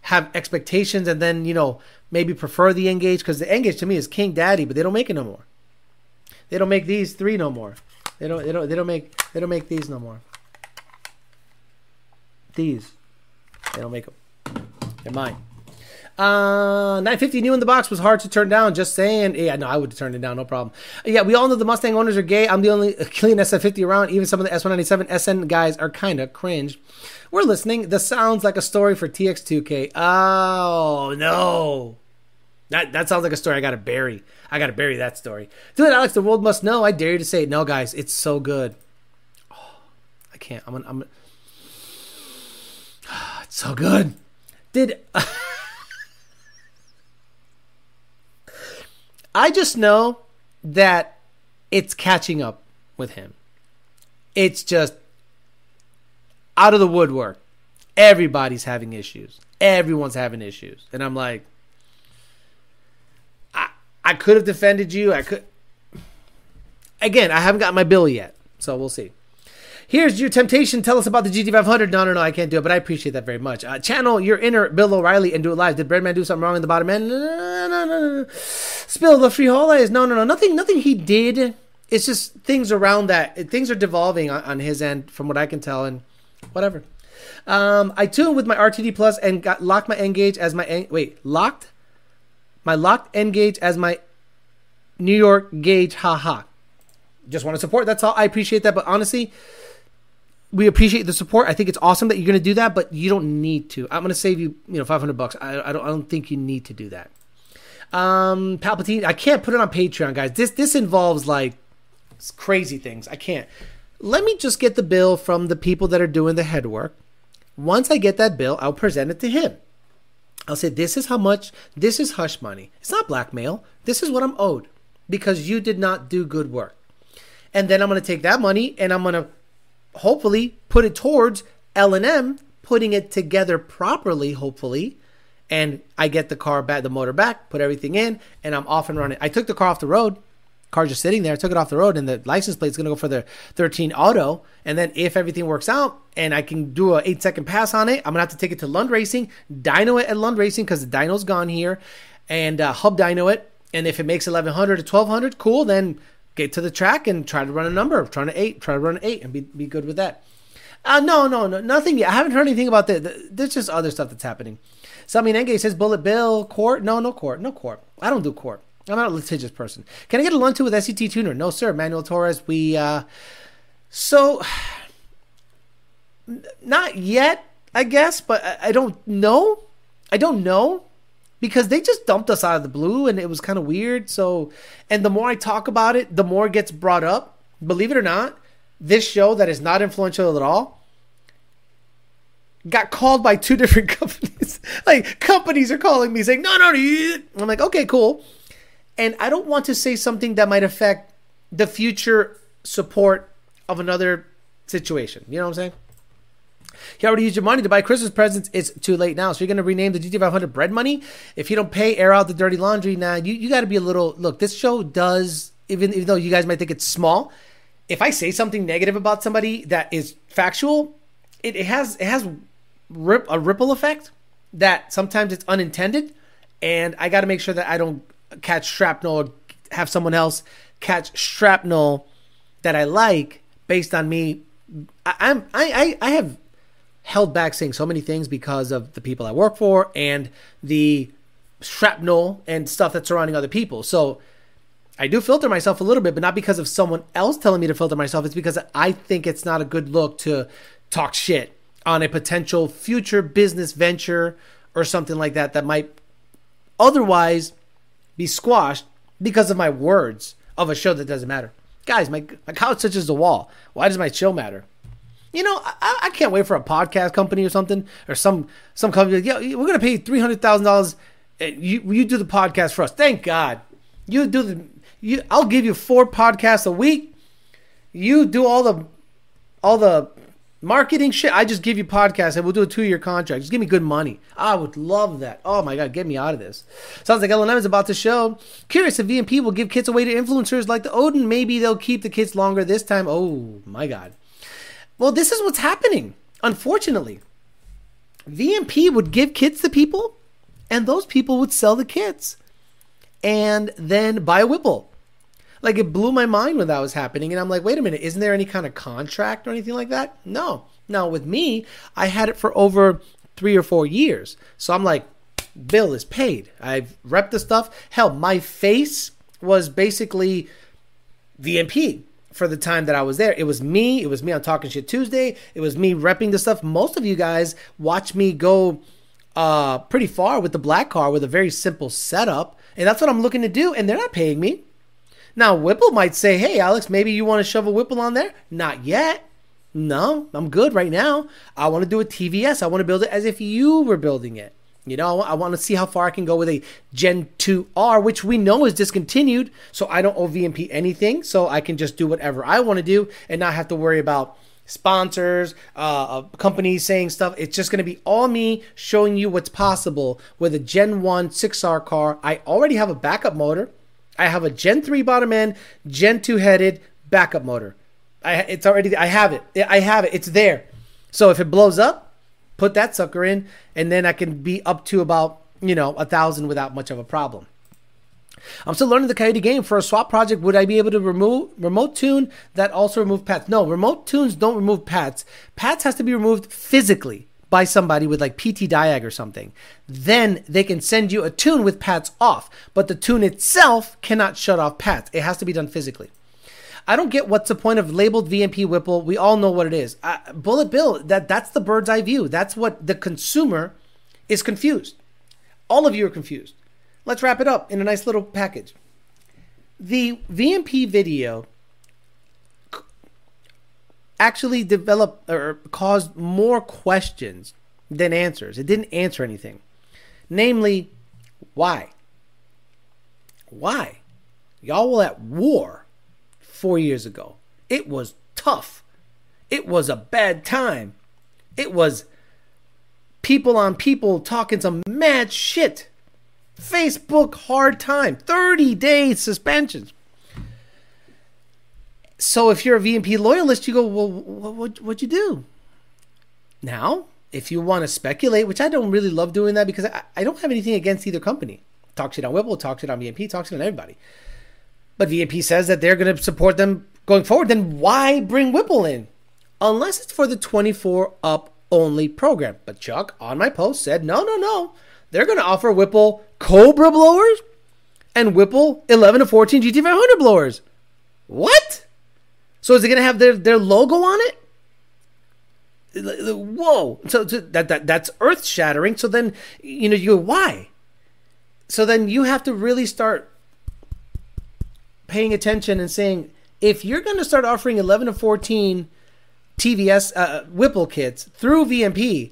have expectations and then you know maybe prefer the N-Gage because the N-Gage to me is king daddy, but they don't make it no more. They don't make these three no more. They don't. They don't. They don't make. They don't make these no more. These. They don't make them. They're mine. Uh, 950 new in the box was hard to turn down. Just saying. Yeah, no, I would turn it down. No problem. Yeah, we all know the Mustang owners are gay. I'm the only clean SF50 around. Even some of the S197 SN guys are kind of cringe. We're listening. This sounds like a story for TX2K. Oh, no. That, that sounds like a story I gotta bury. I gotta bury that story. Do it, Alex, the world must know. I dare you to say it. No, guys, it's so good. Oh, I can't. I'm. I'm. It's so good. Did I just know that it's catching up with him. It's just out of the woodwork. Everybody's having issues. Everyone's having issues. And I'm like, I I could have defended you. I could again, I haven't got my bill yet. So we'll see. Here's your temptation. Tell us about the GT500. No, no, no, I can't do it, but I appreciate that very much. Uh, channel your inner Bill O'Reilly and do it live. Did Breadman do something wrong in the bottom end? No, no, no, no. Spill the holidays. No, no, no. Nothing, nothing he did. It's just things around that. Things are devolving on, on his end, from what I can tell, and whatever. Um, I tuned with my RTD Plus and got locked my N-Gage as my N- wait locked my locked N-Gage as my New York gauge. Haha. Just want to support. That's all. I appreciate that, but honestly, we appreciate the support. I think it's awesome that you're going to do that, but you don't need to. I'm going to save you, you know, 500 bucks. I, I don't, I don't think you need to do that. Um, Palpatine, I can't put it on Patreon, guys. This, this involves like crazy things. I can't. Let me just get the bill from the people that are doing the head work. Once I get that bill, I'll present it to him. I'll say, this is how much, this is hush money. It's not blackmail. This is what I'm owed because you did not do good work. And then I'm going to take that money and I'm going to hopefully put it towards L&M putting it together properly hopefully. And I get the car back the motor back put everything in and I'm off and running. I took the car off the road. Car just sitting there. I took it off the road and the license plate's going to go for the 13 auto. And then if everything works out and I can do a 8 second pass on it I'm going to have to take it to Lund Racing dyno it at Lund Racing cuz the dyno's gone here and uh, hub dyno it. And if it makes 1100 to 1200 cool then get to the track and try to run a number. Trying to eight, try to run eight, and be be good with that. Uh, no, no, no, nothing yet. I haven't heard anything about that. There's just other stuff that's happening. Sami Nenge says Bullet Bill court. No, no court, no court. I don't do court. I'm not a litigious person. Can I get a lunch with SCT tuner? No, sir. Manuel Torres. We uh, so not yet, I guess, but I, I don't know. I don't know because they just dumped us out of the blue and it was kind of weird. So, and the more I talk about it, the more it gets brought up. Believe it or not, this show that is not influential at all got called by two different companies. like companies are calling me saying, "No, no, no." I'm like, "Okay, cool." And I don't want to say something that might affect the future support of another situation. You know what I'm saying? You already used your money to buy Christmas presents. It's too late now. So you're going to rename the GT500 bread money? If you don't pay, air out the dirty laundry. Now, you, you got to be a little. Look, this show does, even, even though you guys might think it's small, if I say something negative about somebody that is factual, it, it has it has rip, a ripple effect that sometimes it's unintended. And I got to make sure that I don't catch shrapnel or have someone else catch shrapnel that I like based on me. I, I'm I I have held back saying so many things because of the people I work for and the shrapnel and stuff that's surrounding other people. So I do filter myself a little bit, but not because of someone else telling me to filter myself. It's because I think it's not a good look to talk shit on a potential future business venture or something like that that might otherwise be squashed because of my words of a show that doesn't matter. Guys, my, my couch touches the wall. Why does my show matter? You know, I, I can't wait for a podcast company or something, or some some company. Yeah, we're gonna pay three hundred thousand dollars. Eh, you you do the podcast for us. Thank God. You do the. You, I'll give you four podcasts a week. You do all the all the Marketing shit. I just give you podcasts and we'll do a two year contract. Just give me good money. I would love that. Oh my God, get me out of this. Sounds like LNM is about to show. Curious if VMP will give kits away to influencers like the Odin. Maybe they'll keep the kits longer this time. Oh my God. Well, this is what's happening, unfortunately. VMP would give kits to people, and those people would sell the kits and then buy a Whipple. Like it blew my mind when that was happening. And I'm like, wait a minute, isn't there any kind of contract or anything like that? No. Now with me, I had it for over three or four years. So I'm like, bill is paid. I've repped the stuff. Hell, my face was basically VMP for the time that I was there. It was me. It was me on Talking Shit Tuesday. It was me repping the stuff. Most of you guys watch me go uh, pretty far with the black car with a very simple setup. And that's what I'm looking to do. And they're not paying me. Now, Whipple might say, hey, Alex, maybe you want to shove a Whipple on there? Not yet. No, I'm good right now. I want to do a TVS. I want to build it as if you were building it. You know, I want to see how far I can go with a Gen 2R, which we know is discontinued. So I don't owe VMP anything. So I can just do whatever I want to do and not have to worry about sponsors, uh, companies saying stuff. It's just going to be all me showing you what's possible with a Gen 1 6R car. I already have a backup motor. I have a Gen 3 bottom end, Gen 2 headed backup motor. I, it's already, I have it. I have it. It's there. So if it blows up, put that sucker in, and then I can be up to about, you know, a thousand without much of a problem. I'm still learning the Coyote game. For a swap project, would I be able to remove remote tune that also remove paths? No, remote tunes don't remove paths. Paths has to be removed physically by somebody with like PT Diag or something. Then they can send you a tune with pads off, but the tune itself cannot shut off pads. It has to be done physically. I don't get what's the point of labeled VMP Whipple. We all know what it is. Uh, Bullet Bill, that that's the bird's eye view. That's what the consumer is confused. All of you are confused. Let's wrap it up in a nice little package. The VMP video actually developed or caused more questions than answers. It didn't answer anything. Namely, why? Why? Y'all were at war four years ago. It was tough. It was a bad time. It was people on people talking some mad shit. Facebook hard time. 30 days suspensions. So if you're a VMP loyalist, you go, well, what, what'd you do? Now, if you want to speculate, which I don't really love doing that because I, I don't have anything against either company. Talk shit on Whipple, talk shit on VMP, talk shit on everybody. But VMP says that they're going to support them going forward. Then why bring Whipple in? Unless it's for the 24 up only program. But Chuck, on my post, said no, no, no. They're going to offer Whipple Cobra blowers and Whipple 11 to 14 GT500 blowers. What? So is it going to have their, their logo on it? Whoa! So, so that, that that's earth shattering. So then you know you go why? So then you have to really start paying attention and saying if you're going to start offering 11 to 14 TVS uh, Whipple kits through VMP,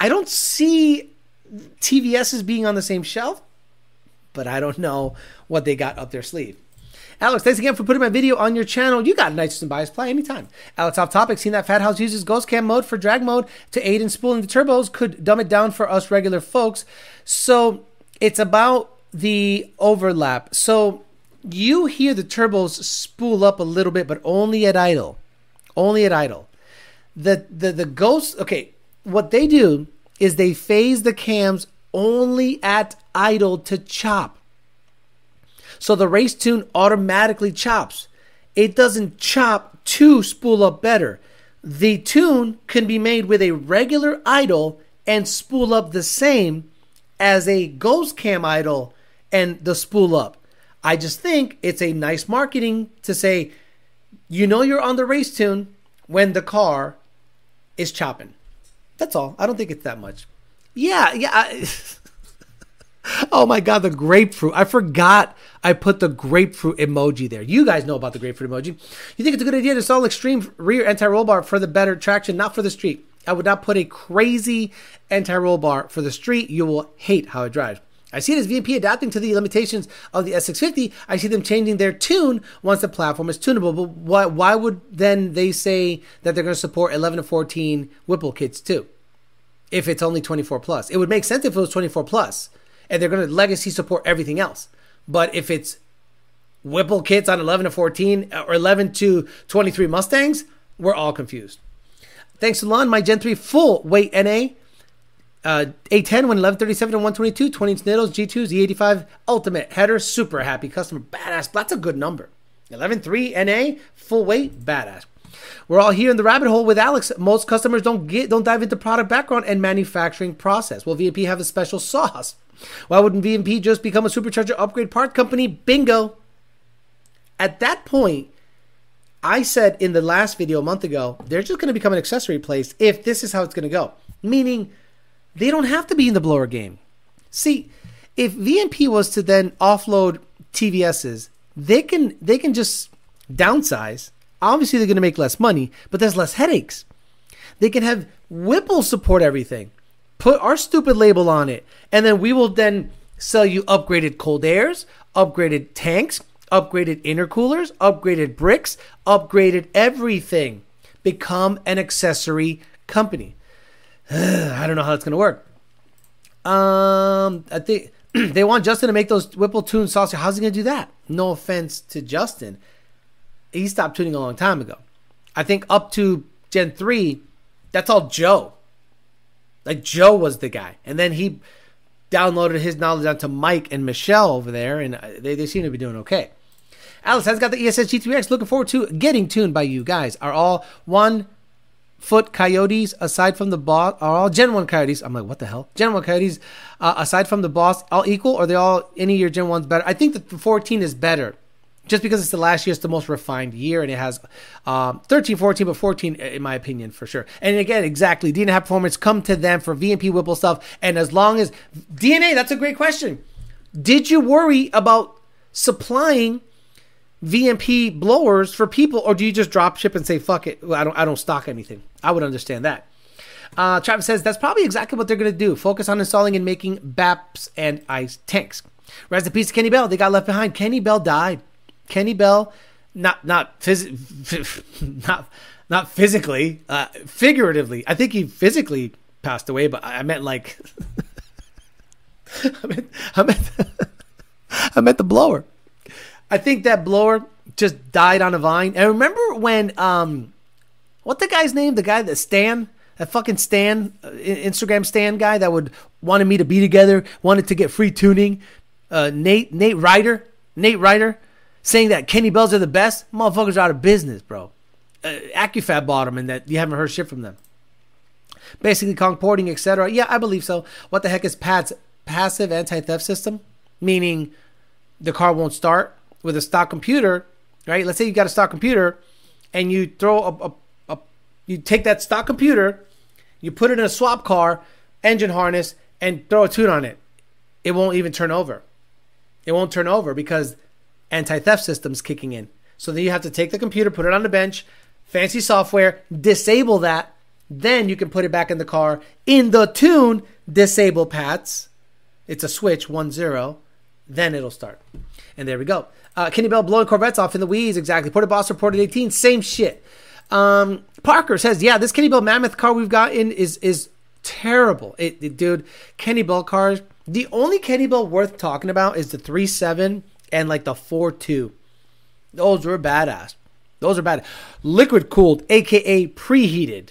I don't see TVS as being on the same shelf, but I don't know what they got up their sleeve. Alex, thanks again for putting my video on your channel. You got nitrous and bias play anytime. Alex, off topic, seen that Fat House uses Ghost Cam mode for drag mode to aid in spooling the turbos. Could dumb it down for us regular folks. So it's about the overlap. So you hear the turbos spool up a little bit, but only at idle. Only at idle. The the the ghost okay, what they do is they phase the cams only at idle to chop. So the race tune automatically chops. It doesn't chop to spool up better. The tune can be made with a regular idle and spool up the same as a ghost cam idle and the spool up. I just think it's a nice marketing to say, you know, you're on the race tune when the car is chopping. That's all. I don't think it's that much. Yeah, yeah. I, oh my god, the grapefruit. I forgot I put the grapefruit emoji there. You guys know about the grapefruit emoji. You think it's a good idea to install extreme rear anti-roll bar for the better traction, not for the street. I would not put a crazy anti-roll bar for the street. You will hate how it drives. I see it as VMP adapting to the limitations of the S650. I see them changing their tune once the platform is tunable. But why, why would then they say that they're going to support 11 to 14 Whipple kits too? If it's only 24 plus, it would make sense if it was 24 plus, and they're going to legacy support everything else. But if it's Whipple kits on 11 to 14 or 11 to 23 Mustangs, we're all confused. Thanks to Lon, my Gen 3 full weight NA uh, A10 when 1137 and 122, 20 inch needles, G2s, E85 Ultimate header, super happy customer, badass. That's a good number. 11.3 NA, full weight, badass. We're all here in the rabbit hole with Alex. Most customers don't get don't dive into product background and manufacturing process. Will VMP have a special sauce? Why wouldn't VMP just become a supercharger upgrade part company? Bingo. At that point, I said in the last video a month ago, they're just going to become an accessory place if this is how it's going to go. Meaning, they don't have to be in the blower game. See, if VMP was to then offload TVSs, they can they can just downsize. Obviously, they're going to make less money, but there's less headaches. They can have Whipple support everything, put our stupid label on it, and then we will then sell you upgraded cold airs, upgraded tanks, upgraded intercoolers, upgraded bricks, upgraded everything. Become an accessory company. I don't know how that's going to work. Um, I think they want Justin to make those Whipple tune saucer. How's he going to do that? No offense to Justin. He stopped tuning a long time ago. I think up to Gen 3, that's all Joe. Like Joe was the guy. And then he downloaded his knowledge onto Mike and Michelle over there, and they, they seem to be doing okay. Alice has got the ESS G3X. Looking forward to getting tuned by you guys. Are all one foot coyotes aside from the boss are all gen 1 coyotes. I'm like what the hell? Gen 1 coyotes uh, aside from the boss all equal? Or they all any year gen 1's better? I think that the 14 is better just because it's the last year it's the most refined year and it has um, 13 14 but 14 in my opinion for sure. And again exactly dna performance come to them for vmp whipple stuff and as long as dna that's a great question. Did you worry about supplying VMP blowers for people, or do you just drop ship and say fuck it? I don't I don't stock anything. I would understand that. Uh, Travis says that's probably exactly what they're going to do. Focus on installing and making BAPs and ice tanks. Rest in peace Kenne Bell. They got left behind. Kenne Bell died. Kenne Bell, not not phys- not not physically, uh, figuratively. I think he physically passed away, but I meant like I meant I meant I meant the blower. I think that blower just died on a vine. And remember when um, what the guy's name? The guy that Stan, that fucking Stan, uh, Instagram Stan guy that would wanted me to be together, wanted to get free tuning. Uh, Nate Nate Ryder, Nate Ryder, saying that Kenne Bells are the best. Motherfuckers are out of business, bro. Uh, AccuFab bought them, and that you haven't heard shit from them. Basically, porting, etc. Yeah, I believe so. What the heck is Pat's passive anti-theft system? Meaning, the car won't start with a stock computer, right? Let's say you got a stock computer and you throw a, a, a you take that stock computer, you put it in a swap car, engine harness, and throw a tune on it. It won't even turn over. It won't turn over because anti-theft system's kicking in. So then you have to take the computer, put it on the bench, fancy software, disable that, then you can put it back in the car in the tune, disable PATs. It's a switch, one zero, then it'll start. And there we go. Uh, Kenne Bell blowing Corvettes off in the weeds. Exactly. Ported Boss reported 18. Same shit. Um, Parker says, yeah, this Kenne Bell Mammoth car we've got in is is terrible. It, it, dude, Kenne Bell cars. The only Kenne Bell worth talking about is the 3.7 and like the 4.2. Those were badass. Those are bad. Liquid cooled, aka preheated.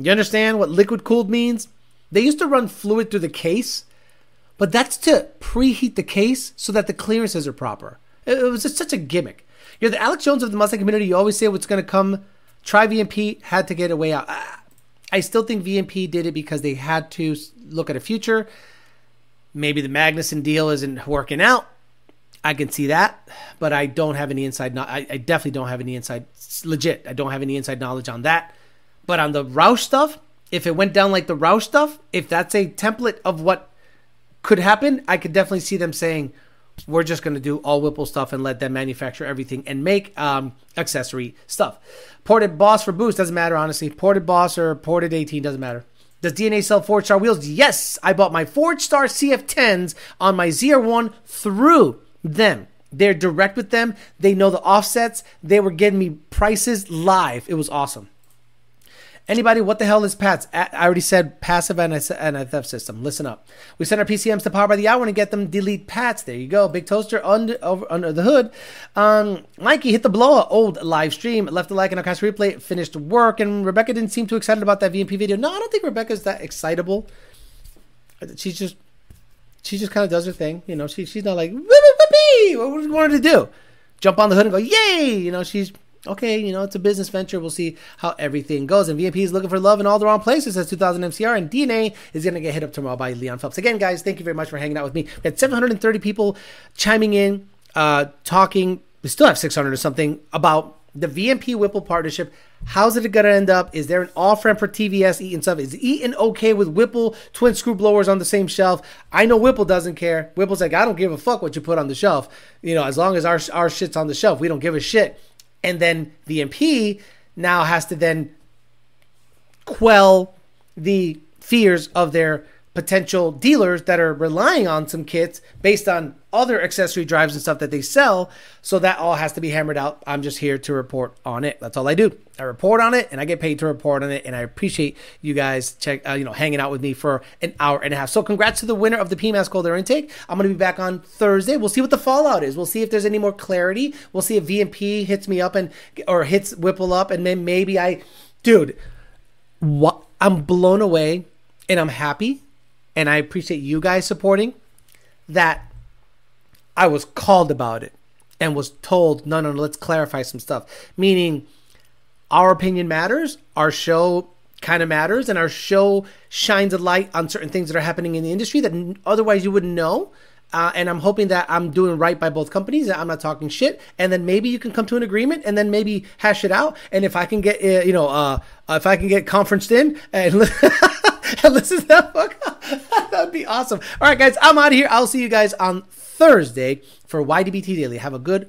You understand what liquid cooled means? They used to run fluid through the case, but that's to preheat the case so that the clearances are proper. It was just such a gimmick. You're the Alex Jones of the Mustang community. You always say what's going to come. Try VMP, had to get a way out. I still think VMP did it because they had to look at a future. Maybe the Magnuson deal isn't working out. I can see that, but I don't have any inside. No- I, I definitely don't have any inside. Legit, I don't have any inside knowledge on that. But on the Roush stuff, if it went down like the Roush stuff, if that's a template of what could happen, I could definitely see them saying, we're just going to do all Whipple stuff and let them manufacture everything and make um, accessory stuff. Ported Boss for Boost doesn't matter, honestly. Ported Boss or Ported 18 doesn't matter. Does DNA sell Forge Star wheels? Yes, I bought my Forge Star CF10s on my ZR1 through them. They're direct with them. They know the offsets. They were getting me prices live. It was awesome. Anybody, what the hell is PATS? I already said passive anti-theft system. Listen up. We send our PCMs to Power by the Hour and get them delete PATS. There you go. Big toaster under over, under the hood. Um, Mikey hit the blow old live stream. Left a like and a cast replay. Finished work. And Rebecca didn't seem too excited about that VMP video. No, I don't think Rebecca's that excitable. She's just she just kind of does her thing. You know, she, she's not like, what do you want her to do? Jump on the hood and go, yay! You know, she's okay, you know, it's a business venture. We'll see how everything goes. And VMP is looking for love in all the wrong places, says 2000 MCR. And DNA is going to get hit up tomorrow by Leon Phelps. Again, guys, thank you very much for hanging out with me. We had 730 people chiming in, uh, talking. We still have 600 or something about the VMP Whipple partnership. How's it going to end up? Is there an offer for TVS Eaton stuff? Is Eaton okay with Whipple twin screw blowers on the same shelf? I know Whipple doesn't care. Whipple's like, I don't give a fuck what you put on the shelf. You know, as long as our our shit's on the shelf, we don't give a shit and then VMP now has to then quell the fears of their potential dealers that are relying on some kits based on other accessory drives and stuff that they sell. So that all has to be hammered out. I'm just here to report on it. That's all I do. I report on it and I get paid to report on it. And I appreciate you guys check, uh, you know, hanging out with me for an hour and a half. So congrats to the winner of the PMAS cold air intake. I'm going to be back on Thursday. We'll see what the fallout is. We'll see if there's any more clarity. We'll see if VMP hits me up and, or hits Whipple up. And then maybe I, dude, what? I'm blown away and I'm happy and I appreciate you guys supporting that I was called about it and was told, no, no, no, let's clarify some stuff. Meaning, our opinion matters, our show kind of matters, and our show shines a light on certain things that are happening in the industry that otherwise you wouldn't know. Uh, and I'm hoping that I'm doing right by both companies. I'm not talking shit, and then maybe you can come to an agreement, and then maybe hash it out. And if I can get, uh, you know, uh, if I can get conferenced in and, and listen to that fuck that would be awesome. All right, guys, I'm out of here. I'll see you guys on Thursday for YDBT Daily. Have a good